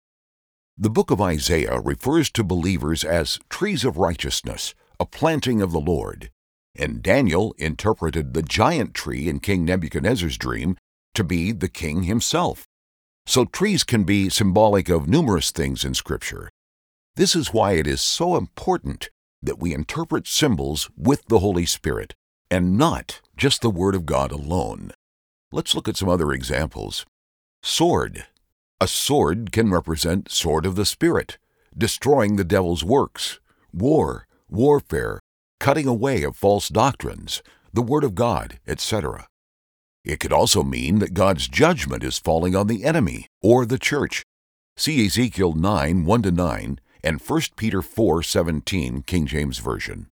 The book of Isaiah refers to believers as trees of righteousness, a planting of the Lord. And Daniel interpreted the giant tree in King Nebuchadnezzar's dream to be the king himself. So trees can be symbolic of numerous things in Scripture. This is why it is so important that we interpret symbols with the Holy Spirit and not just the Word of God alone. Let's look at some other examples. Sword. A sword can represent sword of the Spirit, destroying the devil's works, war, warfare, cutting away of false doctrines, the Word of God, etc. It could also mean that God's judgment is falling on the enemy or the church. See Ezekiel 9 1 9 and 1 Peter 4 17, King James Version.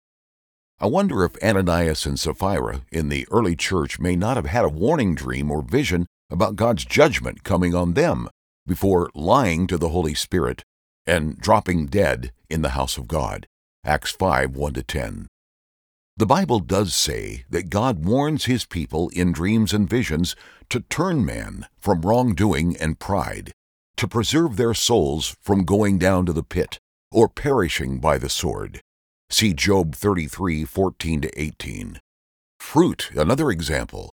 I wonder if Ananias and Sapphira in the early church may not have had a warning dream or vision about God's judgment coming on them before lying to the Holy Spirit and dropping dead in the house of God. Acts 5 1 10. The Bible does say that God warns his people in dreams and visions to turn man from wrongdoing and pride, to preserve their souls from going down to the pit or perishing by the sword. See Job 33 14 to 18. Fruit, another example.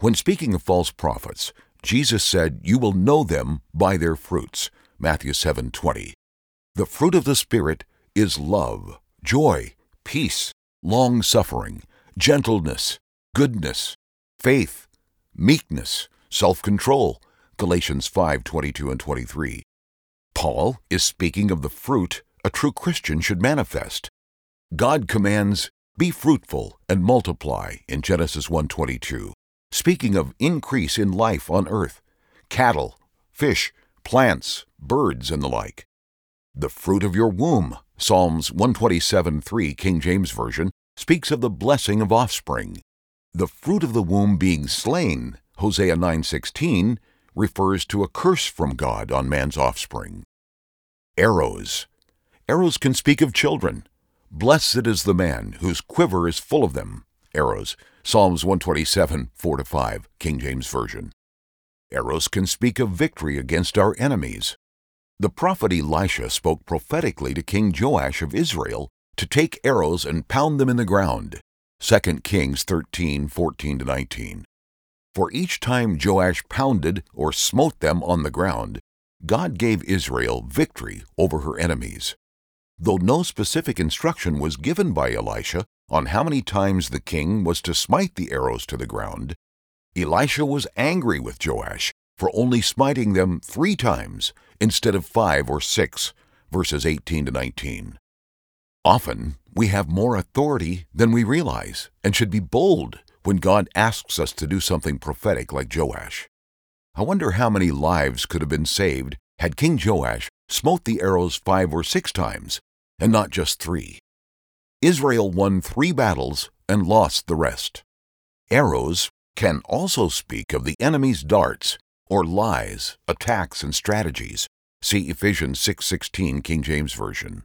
When speaking of false prophets, Jesus said, You will know them by their fruits. Matthew 7 20. The fruit of the Spirit is love, joy, peace, long suffering, gentleness, goodness, faith, meekness, self control. Galatians 5 22 and 23. Paul is speaking of the fruit a true Christian should manifest. God commands, "Be fruitful and multiply" in Genesis 1:22. Speaking of increase in life on earth, cattle, fish, plants, birds and the like. The fruit of your womb, Psalms 127:3 King James Version, speaks of the blessing of offspring. The fruit of the womb being slain, Hosea 9:16, refers to a curse from God on man's offspring. Arrows. Arrows can speak of children, Blessed is the man whose quiver is full of them. Arrows. Psalms 127, 4 5, King James Version. Arrows can speak of victory against our enemies. The prophet Elisha spoke prophetically to King Joash of Israel to take arrows and pound them in the ground. 2 Kings 13 14 19. For each time Joash pounded or smote them on the ground, God gave Israel victory over her enemies. Though no specific instruction was given by Elisha on how many times the king was to smite the arrows to the ground, Elisha was angry with Joash for only smiting them three times instead of five or six, verses 18 to 19. Often, we have more authority than we realize and should be bold when God asks us to do something prophetic like Joash. I wonder how many lives could have been saved had King Joash smote the arrows five or six times, and not just three. Israel won three battles and lost the rest. Arrows can also speak of the enemy's darts or lies, attacks, and strategies. See Ephesians 6:16 King James Version.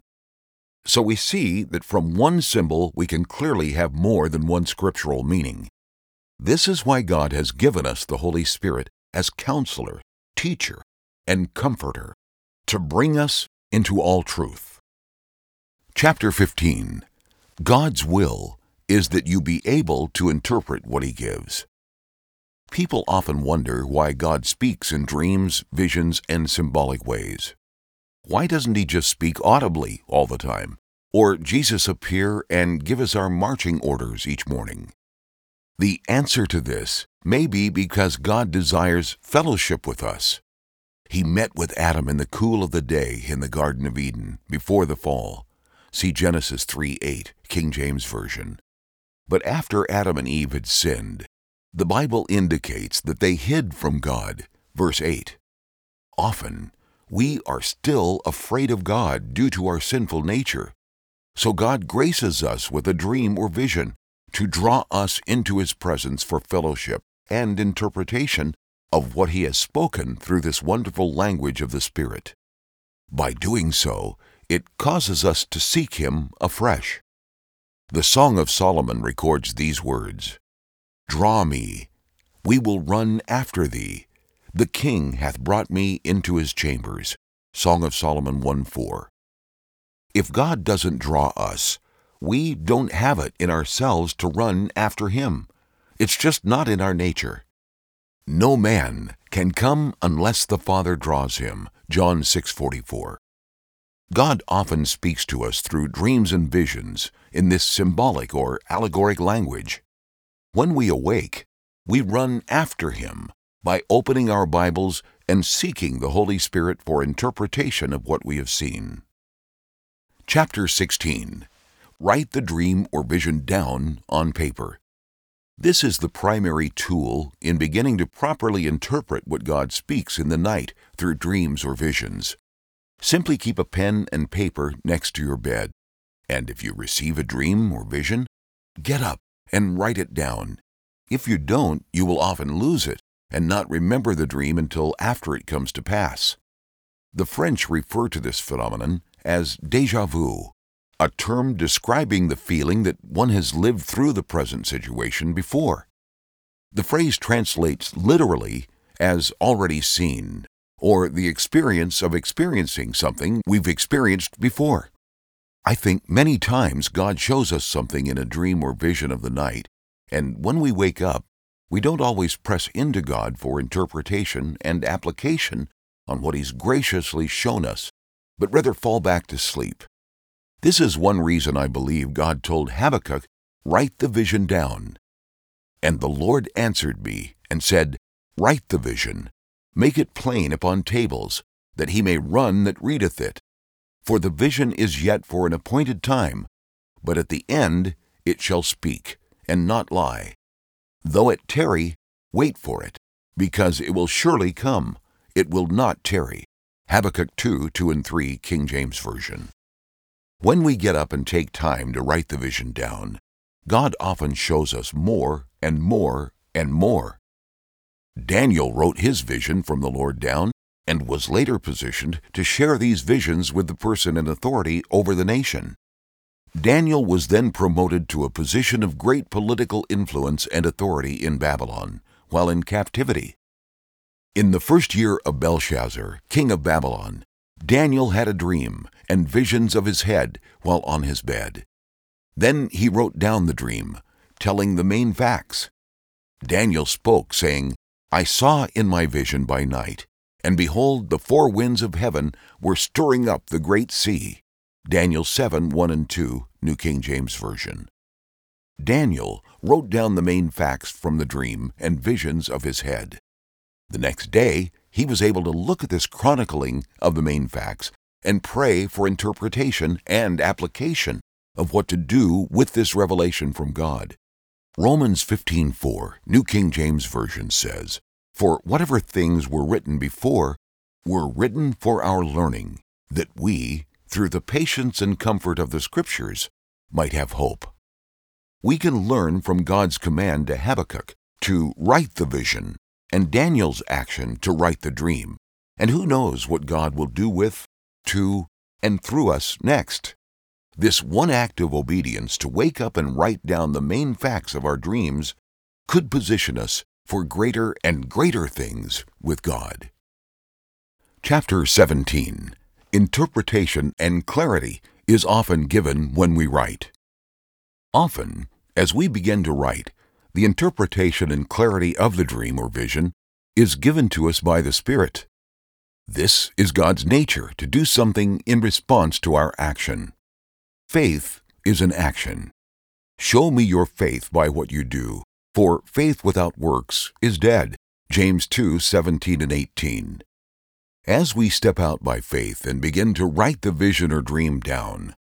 So we see that from one symbol we can clearly have more than one scriptural meaning. This is why God has given us the Holy Spirit as counselor, teacher, and comforter to bring us into all truth. Chapter 15 God's will is that you be able to interpret what He gives. People often wonder why God speaks in dreams, visions, and symbolic ways. Why doesn't He just speak audibly all the time? Or Jesus appear and give us our marching orders each morning? The answer to this may be because God desires fellowship with us. He met with Adam in the cool of the day in the Garden of Eden before the fall. See Genesis 3 8, King James Version. But after Adam and Eve had sinned, the Bible indicates that they hid from God. Verse 8. Often, we are still afraid of God due to our sinful nature. So God graces us with a dream or vision to draw us into His presence for fellowship and interpretation of what He has spoken through this wonderful language of the Spirit. By doing so, it causes us to seek Him afresh. The Song of Solomon records these words Draw me, we will run after thee the king hath brought me into his chambers. Song of Solomon 1 4. If God doesn't draw us, we don't have it in ourselves to run after him. It's just not in our nature. No man can come unless the Father draws him. John 6:44. God often speaks to us through dreams and visions in this symbolic or allegoric language. When we awake, we run after him by opening our Bibles and seeking the Holy Spirit for interpretation of what we have seen. Chapter 16 Write the dream or vision down on paper. This is the primary tool in beginning to properly interpret what God speaks in the night through dreams or visions. Simply keep a pen and paper next to your bed, and if you receive a dream or vision, get up and write it down. If you don't, you will often lose it and not remember the dream until after it comes to pass. The French refer to this phenomenon as déjà vu, a term describing the feeling that one has lived through the present situation before. The phrase translates literally as already seen, or the experience of experiencing something we've experienced before. I think many times God shows us something in a dream or vision of the night, and when we wake up, we don't always press into God for interpretation and application on what He's graciously shown us, but rather fall back to sleep. This is one reason I believe God told Habakkuk, Write the vision down. And the Lord answered me and said, Write the vision, make it plain upon tables, that he may run that readeth it. For the vision is yet for an appointed time, but at the end it shall speak, and not lie. Though it tarry, wait for it, because it will surely come. It will not tarry. Habakkuk 2 2 and 3, King James Version. When we get up and take time to write the vision down, God often shows us more and more and more. Daniel wrote his vision from the Lord down and was later positioned to share these visions with the person in authority over the nation. Daniel was then promoted to a position of great political influence and authority in Babylon while in captivity. In the first year of Belshazzar, king of Babylon, Daniel had a dream and visions of his head while on his bed. Then he wrote down the dream, telling the main facts. Daniel spoke, saying, I saw in my vision by night, and behold, the four winds of heaven were stirring up the great sea. Daniel 7 1 and 2, New King James Version. Daniel wrote down the main facts from the dream and visions of his head. The next day, he was able to look at this chronicling of the main facts and pray for interpretation and application of what to do with this revelation from God. Romans 15:4, New King James Version says, "For whatever things were written before were written for our learning, that we, through the patience and comfort of the Scriptures, might have hope." We can learn from God's command to Habakkuk to write the vision and Daniel's action to write the dream. And who knows what God will do with, to, and through us next. This one act of obedience to wake up and write down the main facts of our dreams could position us for greater and greater things with God. Chapter 17 Interpretation and clarity is often given when we write. Often, as we begin to write, the interpretation and clarity of the dream or vision is given to us by the Spirit. This is God's nature to do something in response to our action. Faith is an action. Show me your faith by what you do, for faith without works is dead. James 2 17 and 18. As we step out by faith and begin to write the vision or dream down,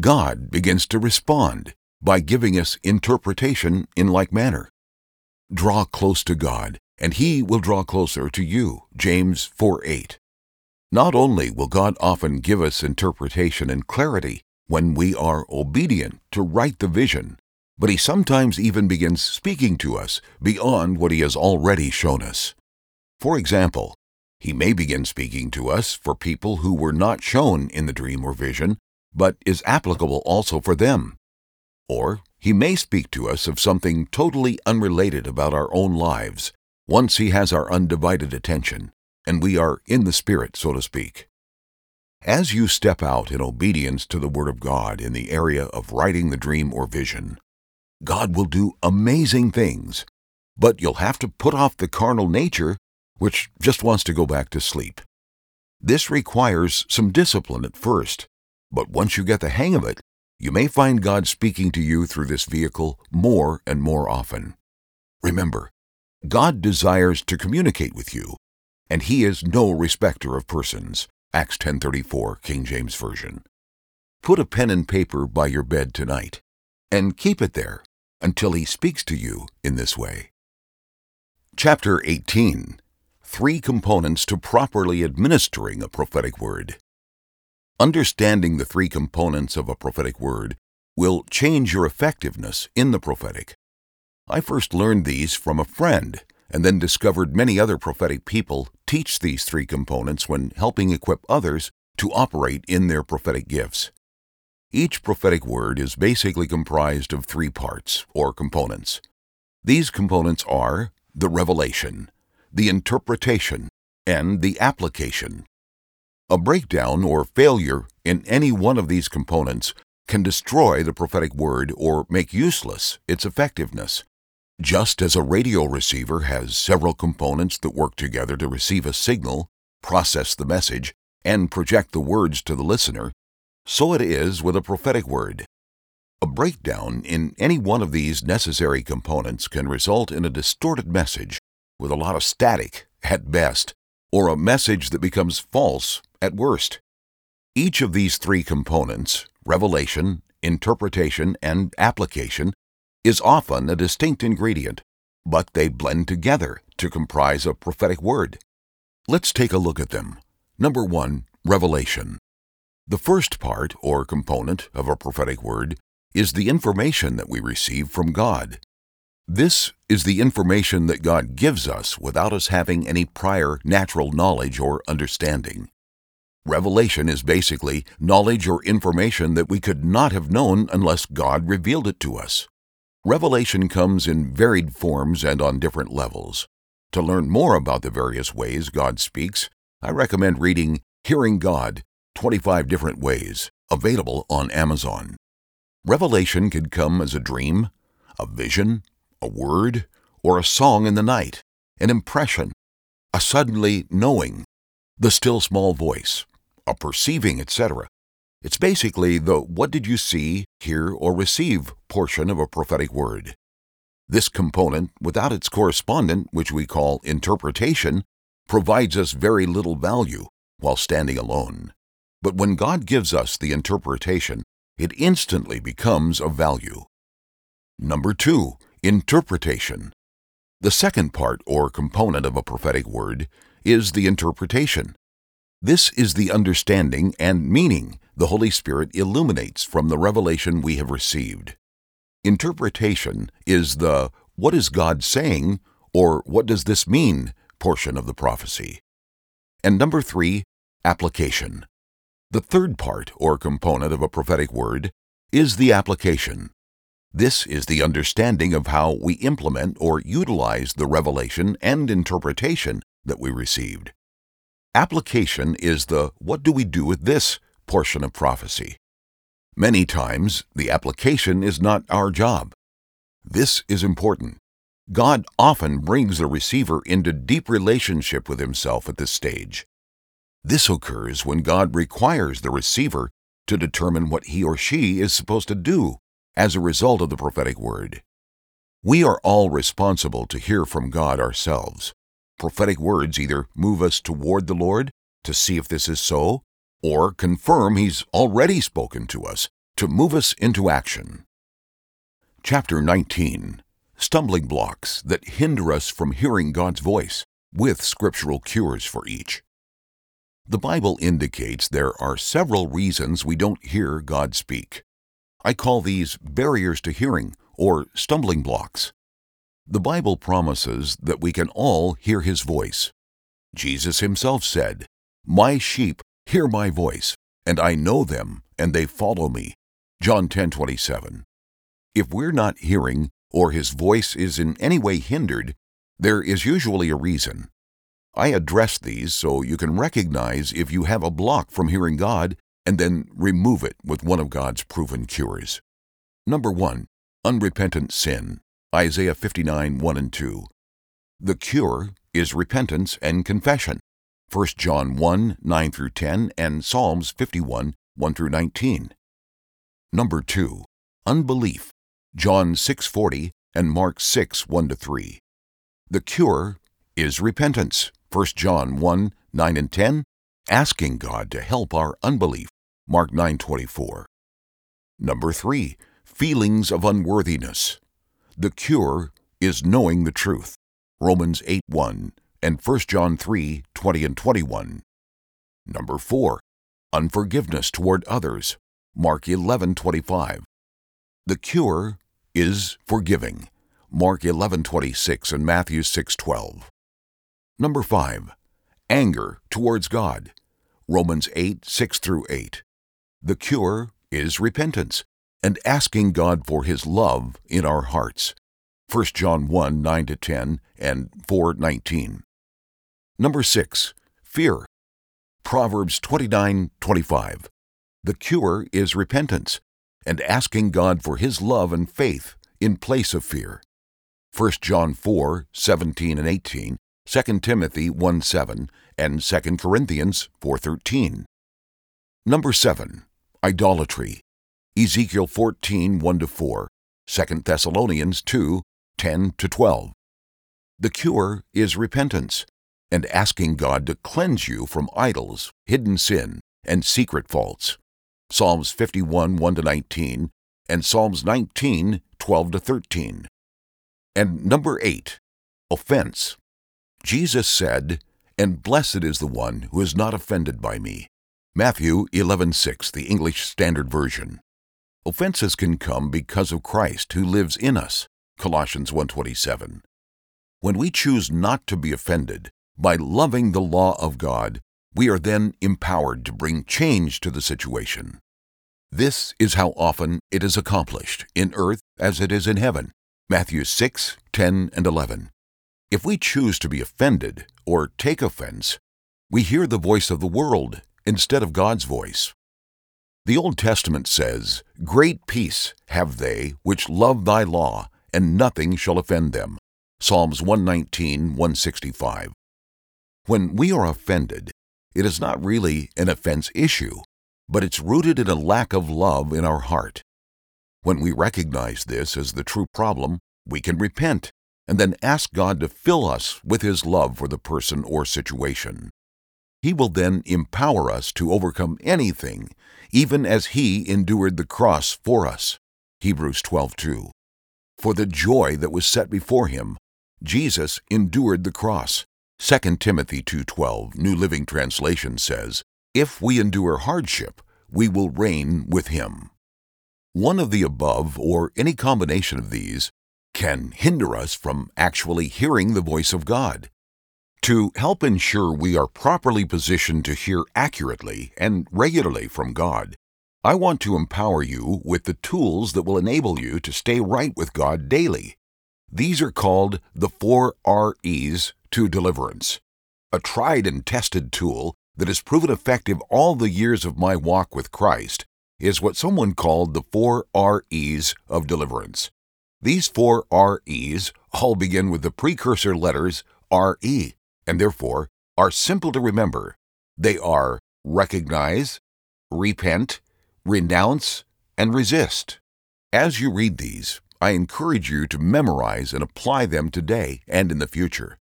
God begins to respond by giving us interpretation in like manner. Draw close to God, and He will draw closer to you. James 4 8. Not only will God often give us interpretation and clarity when we are obedient to write the vision, but He sometimes even begins speaking to us beyond what He has already shown us. For example, He may begin speaking to us for people who were not shown in the dream or vision, but is applicable also for them. Or he may speak to us of something totally unrelated about our own lives once he has our undivided attention and we are in the Spirit, so to speak. As you step out in obedience to the Word of God in the area of writing the dream or vision, God will do amazing things, but you'll have to put off the carnal nature which just wants to go back to sleep. This requires some discipline at first, but once you get the hang of it, you may find God speaking to you through this vehicle more and more often. Remember, God desires to communicate with you, and he is no respecter of persons. Acts 10:34 King James Version. Put a pen and paper by your bed tonight and keep it there until he speaks to you in this way. Chapter 18 Three components to properly administering a prophetic word. Understanding the three components of a prophetic word will change your effectiveness in the prophetic. I first learned these from a friend and then discovered many other prophetic people teach these three components when helping equip others to operate in their prophetic gifts. Each prophetic word is basically comprised of three parts or components. These components are the revelation, the interpretation, and the application. A breakdown or failure in any one of these components can destroy the prophetic word or make useless its effectiveness. Just as a radio receiver has several components that work together to receive a signal, process the message, and project the words to the listener, so it is with a prophetic word. A breakdown in any one of these necessary components can result in a distorted message with a lot of static at best, or a message that becomes false at worst. Each of these three components revelation, interpretation, and application is often a distinct ingredient, but they blend together to comprise a prophetic word. Let's take a look at them. Number one, revelation. The first part or component of a prophetic word is the information that we receive from God. This is the information that God gives us without us having any prior natural knowledge or understanding. Revelation is basically knowledge or information that we could not have known unless God revealed it to us. Revelation comes in varied forms and on different levels. To learn more about the various ways God speaks, I recommend reading Hearing God 25 Different Ways, available on Amazon. Revelation can come as a dream, a vision, a word, or a song in the night, an impression, a suddenly knowing, the still small voice, a perceiving, etc. It's basically the what did you see, hear, or receive portion of a prophetic word. This component, without its correspondent, which we call interpretation, provides us very little value while standing alone. But when God gives us the interpretation, it instantly becomes of value. Number two, interpretation. The second part or component of a prophetic word is the interpretation. This is the understanding and meaning the Holy Spirit illuminates from the revelation we have received. Interpretation is the what is God saying or what does this mean portion of the prophecy. And number three, application. The third part or component of a prophetic word is the application. This is the understanding of how we implement or utilize the revelation and interpretation that we received. Application is the what do we do with this portion of prophecy. Many times, the application is not our job. This is important. God often brings the receiver into deep relationship with himself at this stage. This occurs when God requires the receiver to determine what he or she is supposed to do as a result of the prophetic word. We are all responsible to hear from God ourselves. Prophetic words either move us toward the Lord to see if this is so, or confirm He's already spoken to us to move us into action. Chapter 19 Stumbling Blocks that Hinder Us from Hearing God's Voice, with Scriptural Cures for Each. The Bible indicates there are several reasons we don't hear God speak. I call these barriers to hearing or stumbling blocks. The Bible promises that we can all hear His voice. Jesus Himself said, My sheep hear my voice, and I know them, and they follow me. John 10:27. If we're not hearing or his voice is in any way hindered, there is usually a reason. I address these so you can recognize if you have a block from hearing God and then remove it with one of God's proven cures. Number 1. Unrepentant sin. Isaiah 59 1 and 2. The cure is repentance and confession. 1 John 1 9 through 10 and Psalms 51 1 through 19. Number 2. Unbelief. John 6:40 and Mark 6 1 3. The cure is repentance. 1 John 1 9 and 10, asking God to help our unbelief. Mark 9:24. Number 3. Feelings of unworthiness. The cure is knowing the truth. Romans 8 1 and 1 John 3:20 20 and 21. Number 4. Unforgiveness toward others. Mark 11:25. The cure is forgiving. Mark 11:26 and Matthew 6:12. Number 5. Anger towards God. Romans 8 6 through 8. The cure is repentance and asking God for His love in our hearts. 1 John 1 9 to 10 and 4 19. Number 6. Fear. Proverbs 29 25. The cure is repentance and asking God for His love and faith in place of fear. 1 John 4 17 and 18, 2 Timothy 1 7, and 2 Corinthians 4 13. Number 7. Idolatry. Ezekiel 14 1 4, 2 Thessalonians 2 10 12. The cure is repentance and asking God to cleanse you from idols, hidden sin, and secret faults. Psalms 51 1 19 and Psalms 19 12 13. And number 8, offense. Jesus said, "And blessed is the one who is not offended by me." Matthew 11:6, the English Standard Version. Offenses can come because of Christ who lives in us. Colossians 1:27. When we choose not to be offended by loving the law of God, we are then empowered to bring change to the situation. This is how often it is accomplished, in earth as it is in heaven. Matthew 6, 10, and 11. If we choose to be offended or take offense, we hear the voice of the world instead of God's voice. The Old Testament says, Great peace have they which love thy law, and nothing shall offend them. Psalms 119, 165. When we are offended, it is not really an offense issue, but it's rooted in a lack of love in our heart. When we recognize this as the true problem, we can repent and then ask God to fill us with His love for the person or situation. He will then empower us to overcome anything, even as He endured the cross for us. Hebrews 12:2. For the joy that was set before Him, Jesus endured the cross. 2 Timothy 2:12, New Living Translation says, "If we endure hardship, we will reign with Him." One of the above, or any combination of these, can hinder us from actually hearing the voice of God. To help ensure we are properly positioned to hear accurately and regularly from God, I want to empower you with the tools that will enable you to stay right with God daily. These are called the four REs to deliverance, a tried and tested tool that has proven effective all the years of my walk with Christ is what someone called the four REs of deliverance. These four REs all begin with the precursor letters RE, and therefore are simple to remember. They are recognize, repent, renounce, and resist. As you read these, I encourage you to memorize and apply them today and in the future.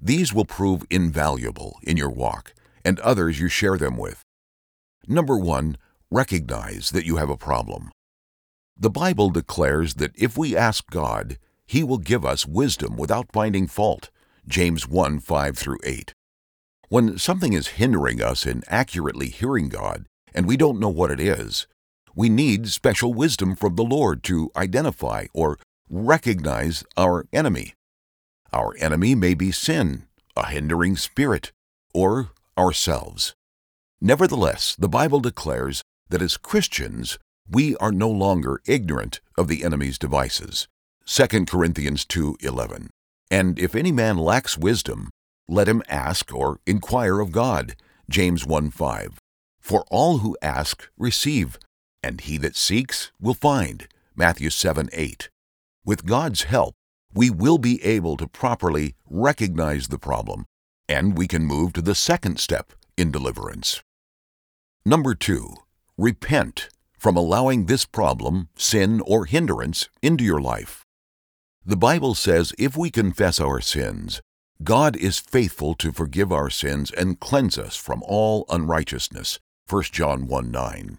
These will prove invaluable in your walk and others you share them with. Number one, recognize that you have a problem. The Bible declares that if we ask God, He will give us wisdom without finding fault. James 1 5 through 8. When something is hindering us in accurately hearing God, and we don't know what it is, we need special wisdom from the Lord to identify or recognize our enemy. Our enemy may be sin, a hindering spirit, or ourselves. Nevertheless, the Bible declares that as Christians, we are no longer ignorant of the enemy's devices. 2 Corinthians 2:11. And if any man lacks wisdom, let him ask or inquire of God. James 1 5. For all who ask receive, and he that seeks will find. Matthew 7 8. With God's help, we will be able to properly recognize the problem, and we can move to the second step in deliverance. Number 2. Repent from allowing this problem, sin, or hindrance into your life. The Bible says if we confess our sins, God is faithful to forgive our sins and cleanse us from all unrighteousness. 1 John 1 9.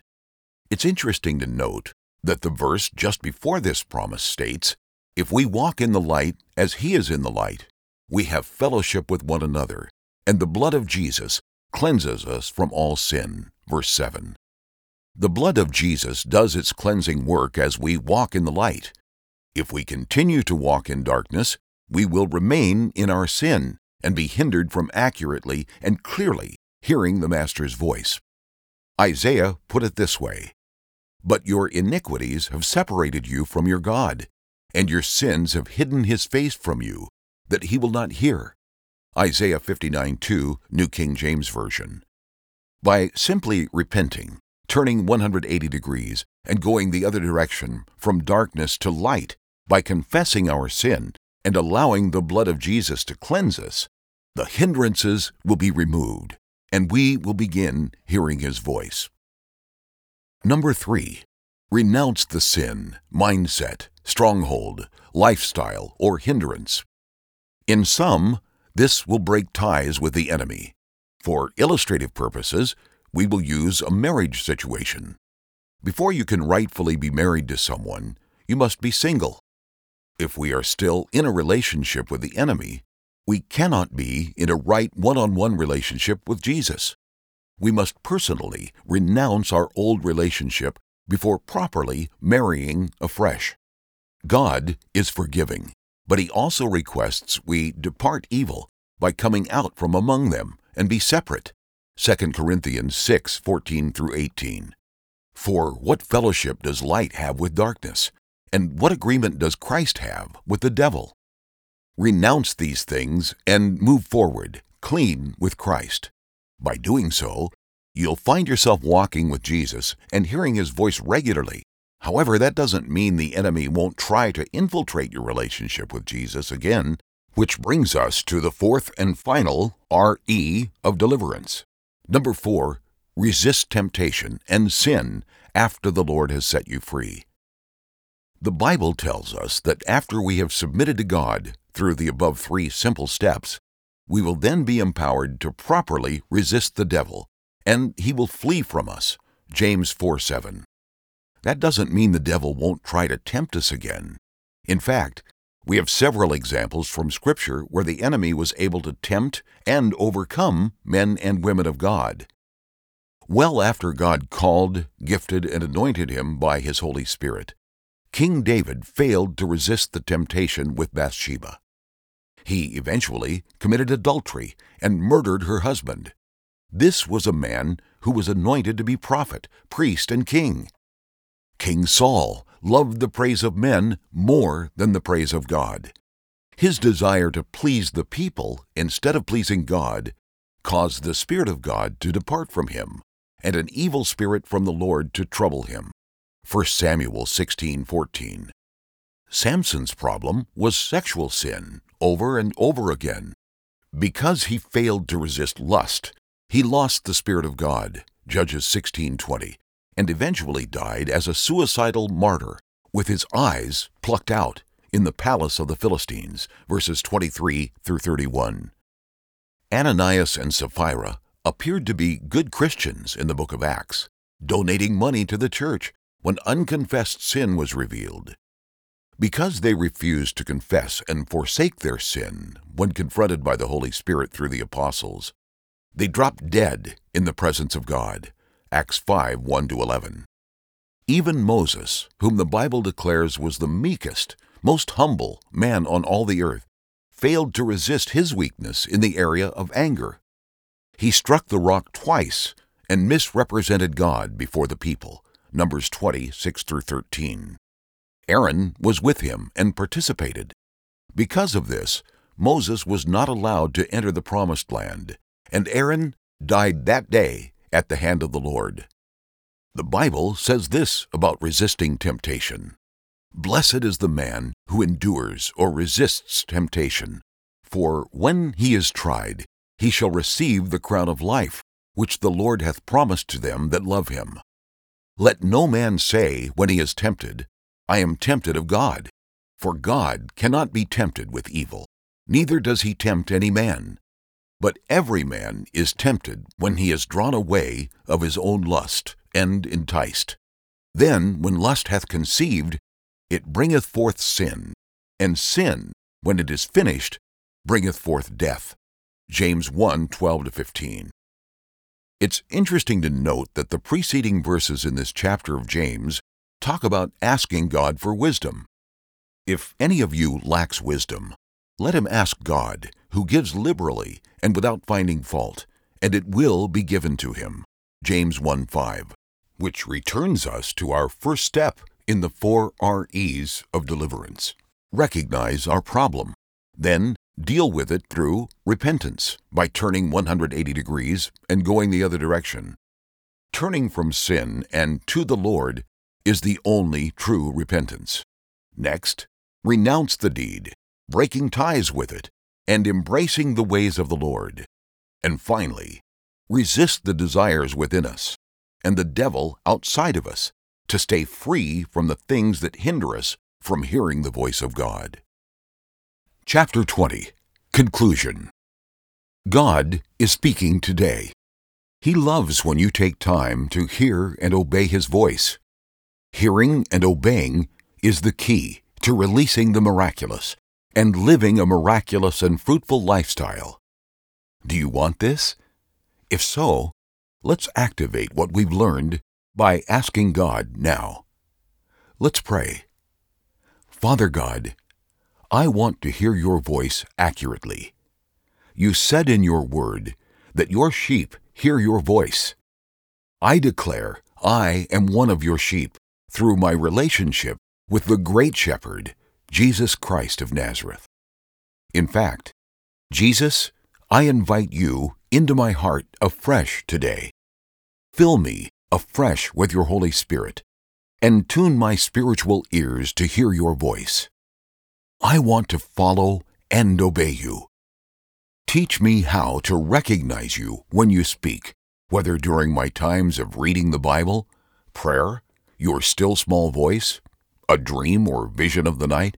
It's interesting to note that the verse just before this promise states, If we walk in the light as He is in the light, we have fellowship with one another, and the blood of Jesus cleanses us from all sin. Verse 7. The blood of Jesus does its cleansing work as we walk in the light. If we continue to walk in darkness, we will remain in our sin and be hindered from accurately and clearly hearing the Master's voice. Isaiah put it this way But your iniquities have separated you from your God, and your sins have hidden his face from you, that he will not hear. Isaiah 59 2, New King James Version. By simply repenting, turning 180 degrees and going the other direction from darkness to light by confessing our sin and allowing the blood of Jesus to cleanse us, the hindrances will be removed and we will begin hearing his voice. Number three, renounce the sin, mindset, stronghold, lifestyle, or hindrance. In some, this will break ties with the enemy. For illustrative purposes, we will use a marriage situation. Before you can rightfully be married to someone, you must be single. If we are still in a relationship with the enemy, we cannot be in a right one on one relationship with Jesus. We must personally renounce our old relationship before properly marrying afresh. God is forgiving, but He also requests we depart evil by coming out from among them and be separate. 2 Corinthians 6 14 through 18. For what fellowship does light have with darkness? And what agreement does Christ have with the devil? Renounce these things and move forward, clean with Christ. By doing so, you'll find yourself walking with Jesus and hearing his voice regularly, However, that doesn't mean the enemy won't try to infiltrate your relationship with Jesus again, which brings us to the fourth and final RE of deliverance. Number four, resist temptation and sin after the Lord has set you free. The Bible tells us that after we have submitted to God through the above three simple steps, we will then be empowered to properly resist the devil, and he will flee from us. James 4 7. That doesn't mean the devil won't try to tempt us again. In fact, we have several examples from Scripture where the enemy was able to tempt and overcome men and women of God. Well after God called, gifted, and anointed him by his Holy Spirit, King David failed to resist the temptation with Bathsheba. He eventually committed adultery and murdered her husband. This was a man who was anointed to be prophet, priest, and king. King Saul loved the praise of men more than the praise of God. His desire to please the people instead of pleasing God caused the Spirit of God to depart from him, and an evil spirit from the Lord to trouble him. 1 Samuel 16:14. Samson's problem was sexual sin over and over again. Because he failed to resist lust, he lost the spirit of God. Judges 16:20 and eventually died as a suicidal martyr with his eyes plucked out in the palace of the Philistines, verses 23 through 31. Ananias and Sapphira appeared to be good Christians in the book of Acts, donating money to the church when unconfessed sin was revealed. Because they refused to confess and forsake their sin when confronted by the Holy Spirit through the apostles, they dropped dead in the presence of God. Acts 5 1 11. Even Moses, whom the Bible declares was the meekest, most humble man on all the earth, failed to resist his weakness in the area of anger. He struck the rock twice and misrepresented God before the people. Numbers 20 6 through 13. Aaron was with him and participated. Because of this, Moses was not allowed to enter the promised land, and Aaron died that day at the hand of the Lord. The Bible says this about resisting temptation Blessed is the man who endures or resists temptation, for when he is tried, he shall receive the crown of life, which the Lord hath promised to them that love him. Let no man say when he is tempted, I am tempted of God. For God cannot be tempted with evil, neither does he tempt any man. But every man is tempted when he is drawn away of his own lust and enticed. Then, when lust hath conceived, it bringeth forth sin, and sin, when it is finished, bringeth forth death. James 1 12 15. It's interesting to note that the preceding verses in this chapter of James talk about asking God for wisdom. If any of you lacks wisdom, let him ask God, who gives liberally and without finding fault, and it will be given to him. James 1 5, which returns us to our first step in the four REs of deliverance. Recognize our problem. Then deal with it through repentance by turning 180 degrees and going the other direction. Turning from sin and to the Lord is the only true repentance. Next, renounce the deed, breaking ties with it, and embracing the ways of the Lord. And finally, resist the desires within us and the devil outside of us to stay free from the things that hinder us from hearing the voice of God. Chapter 20 Conclusion God is speaking today. He loves when you take time to hear and obey His voice. Hearing and obeying is the key to releasing the miraculous and living a miraculous and fruitful lifestyle. Do you want this? If so, let's activate what we've learned by asking God now. Let's pray. Father God, I want to hear your voice accurately. You said in your word that your sheep hear your voice. I declare I am one of your sheep through my relationship with the great shepherd Jesus Christ of Nazareth. In fact, Jesus, I invite you into my heart afresh today. Fill me afresh with your Holy Spirit and tune my spiritual ears to hear your voice. I want to follow and obey you. Teach me how to recognize you when you speak, whether during my times of reading the Bible, prayer, your still small voice, a dream or vision of the night,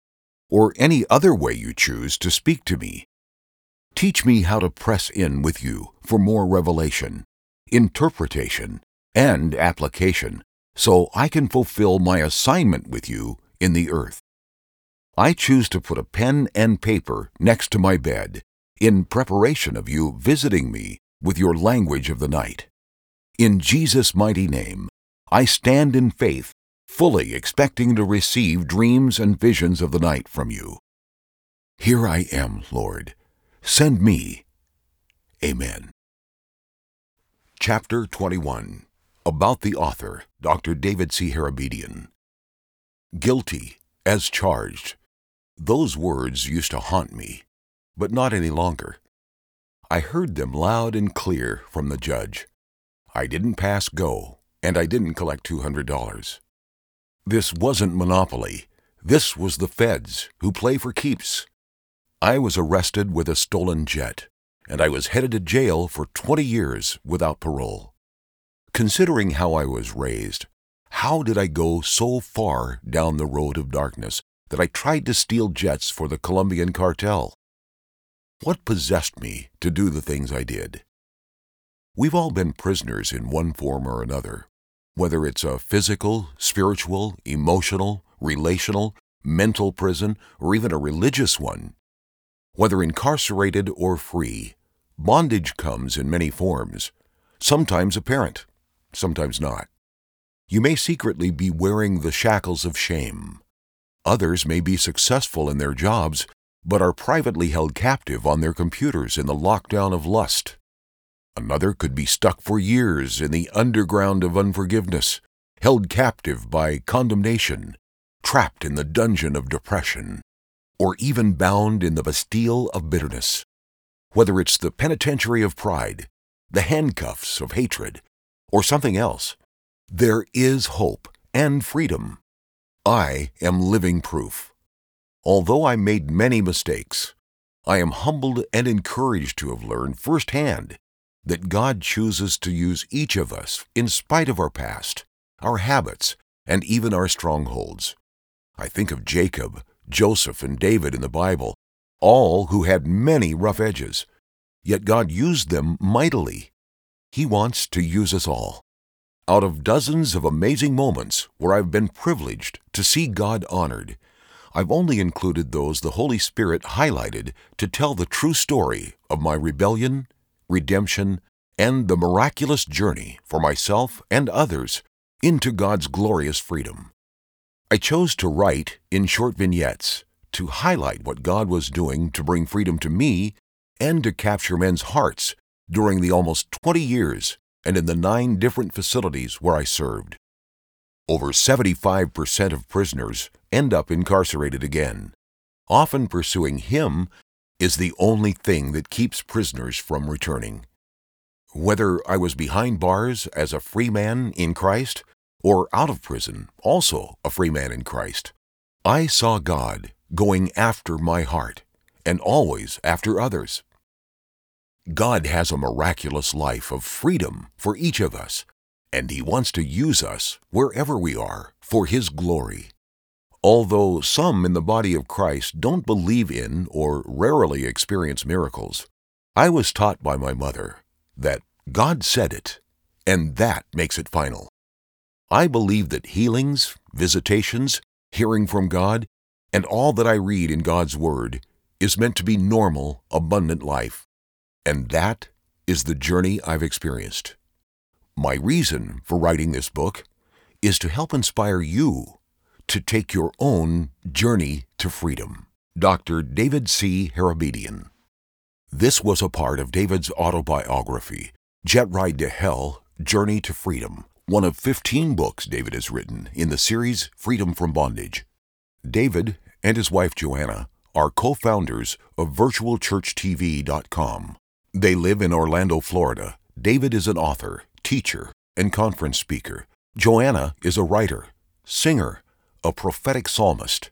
or any other way you choose to speak to me. Teach me how to press in with you for more revelation, interpretation, and application so I can fulfill my assignment with you in the earth. I choose to put a pen and paper next to my bed in preparation of you visiting me with your language of the night. In Jesus' mighty name, I stand in faith, fully expecting to receive dreams and visions of the night from you. Here I am, Lord. Send me. Amen. Chapter 21 About the Author, Dr. David C. Harabedian. Guilty, as charged. Those words used to haunt me, but not any longer. I heard them loud and clear from the judge. I didn't pass go, and I didn't collect $200. This wasn't Monopoly. This was the feds, who play for keeps. I was arrested with a stolen jet, and I was headed to jail for 20 years without parole. Considering how I was raised, how did I go so far down the road of darkness that I tried to steal jets for the Colombian cartel? What possessed me to do the things I did? We've all been prisoners in one form or another, whether it's a physical, spiritual, emotional, relational, mental prison, or even a religious one. Whether incarcerated or free, bondage comes in many forms, sometimes apparent, sometimes not. You may secretly be wearing the shackles of shame. Others may be successful in their jobs, but are privately held captive on their computers in the lockdown of lust. Another could be stuck for years in the underground of unforgiveness, held captive by condemnation, trapped in the dungeon of depression, or even bound in the bastille of bitterness. Whether it's the penitentiary of pride, the handcuffs of hatred, or something else, there is hope and freedom. I am living proof. Although I made many mistakes, I am humbled and encouraged to have learned firsthand that God chooses to use each of us in spite of our past, our habits, and even our strongholds. I think of Jacob, Joseph, and David in the Bible, all who had many rough edges, yet God used them mightily. He wants to use us all. Out of dozens of amazing moments where I've been privileged to see God honored, I've only included those the Holy Spirit highlighted to tell the true story of my rebellion, redemption, and the miraculous journey for myself and others into God's glorious freedom. I chose to write in short vignettes to highlight what God was doing to bring freedom to me and to capture men's hearts during the almost 20 years and in the nine different facilities where I served. Over 75% of prisoners end up incarcerated again. Often pursuing Him is the only thing that keeps prisoners from returning. Whether I was behind bars as a free man in Christ or out of prison, also a free man in Christ, I saw God going after my heart and always after others. God has a miraculous life of freedom for each of us, and He wants to use us wherever we are for His glory. Although some in the body of Christ don't believe in or rarely experience miracles, I was taught by my mother that God said it, and that makes it final. I believe that healings, visitations, hearing from God, and all that I read in God's Word is meant to be normal, abundant life. And that is the journey I've experienced. My reason for writing this book is to help inspire you to take your own journey to freedom. Dr. David C. Harabedian. This was a part of David's autobiography, Jet Ride to Hell Journey to Freedom, one of 15 books David has written in the series Freedom from Bondage. David and his wife Joanna are co founders of VirtualChurchTV.com. They live in Orlando, Florida. David is an author, teacher, and conference speaker. Joanna is a writer. singer, a prophetic psalmist.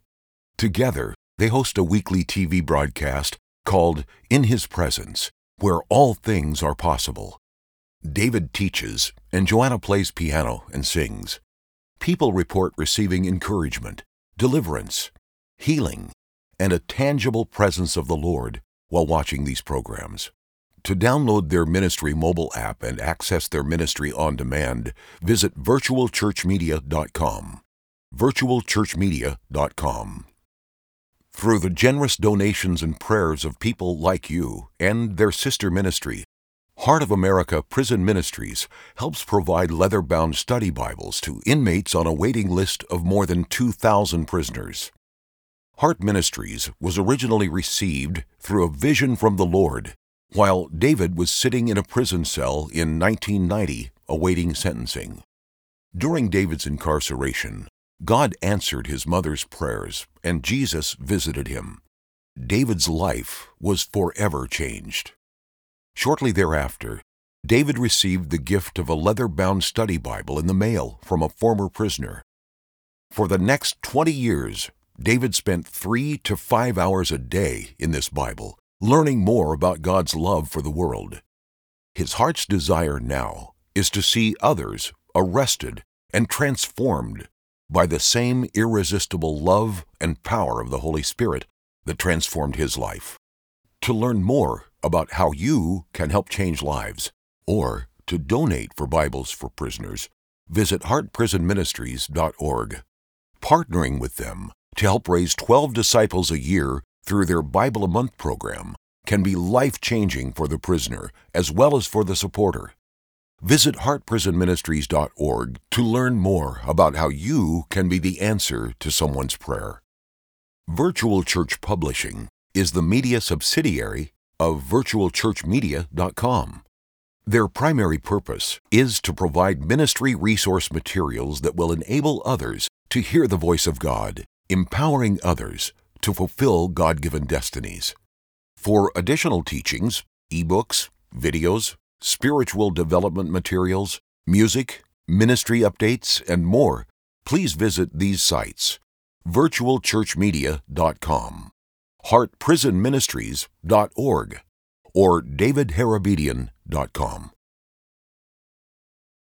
Together, they host a weekly TV broadcast called In His Presence, where all things are possible. David teaches, and Joanna plays piano and sings. People report receiving encouragement, deliverance, healing, and a tangible presence of the Lord while watching these programs. To download their ministry mobile app and access their ministry on demand, visit virtualchurchmedia.com. virtualchurchmedia.com. Through the generous donations and prayers of people like you and their sister ministry, Heart of America Prison Ministries helps provide leather bound study Bibles to inmates on a waiting list of more than 2,000 prisoners. Heart Ministries was originally received through a vision from the Lord while David was sitting in a prison cell in 1990 awaiting sentencing. During David's incarceration, God answered his mother's prayers and Jesus visited him. David's life was forever changed. Shortly thereafter, David received the gift of a leather bound study Bible in the mail from a former prisoner. For the next 20 years, David spent three to five hours a day in this Bible, learning more about God's love for the world. His heart's desire now is to see others arrested and transformed by the same irresistible love and power of the Holy Spirit that transformed his life. To learn more about how you can help change lives or to donate for Bibles for prisoners, visit heartprisonministries.org. Partnering with them to help raise 12 disciples a year through their Bible a Month program can be life changing for the prisoner as well as for the supporter. Visit heartprisonministries.org to learn more about how you can be the answer to someone's prayer. Virtual Church Publishing is the media subsidiary of virtualchurchmedia.com. Their primary purpose is to provide ministry resource materials that will enable others to hear the voice of God, empowering others to fulfill God given destinies. For additional teachings, ebooks, videos, spiritual development materials, music, ministry updates, and more, please visit these sites virtualchurchmedia.com heartprisonministries.org, or davidharabedian.com.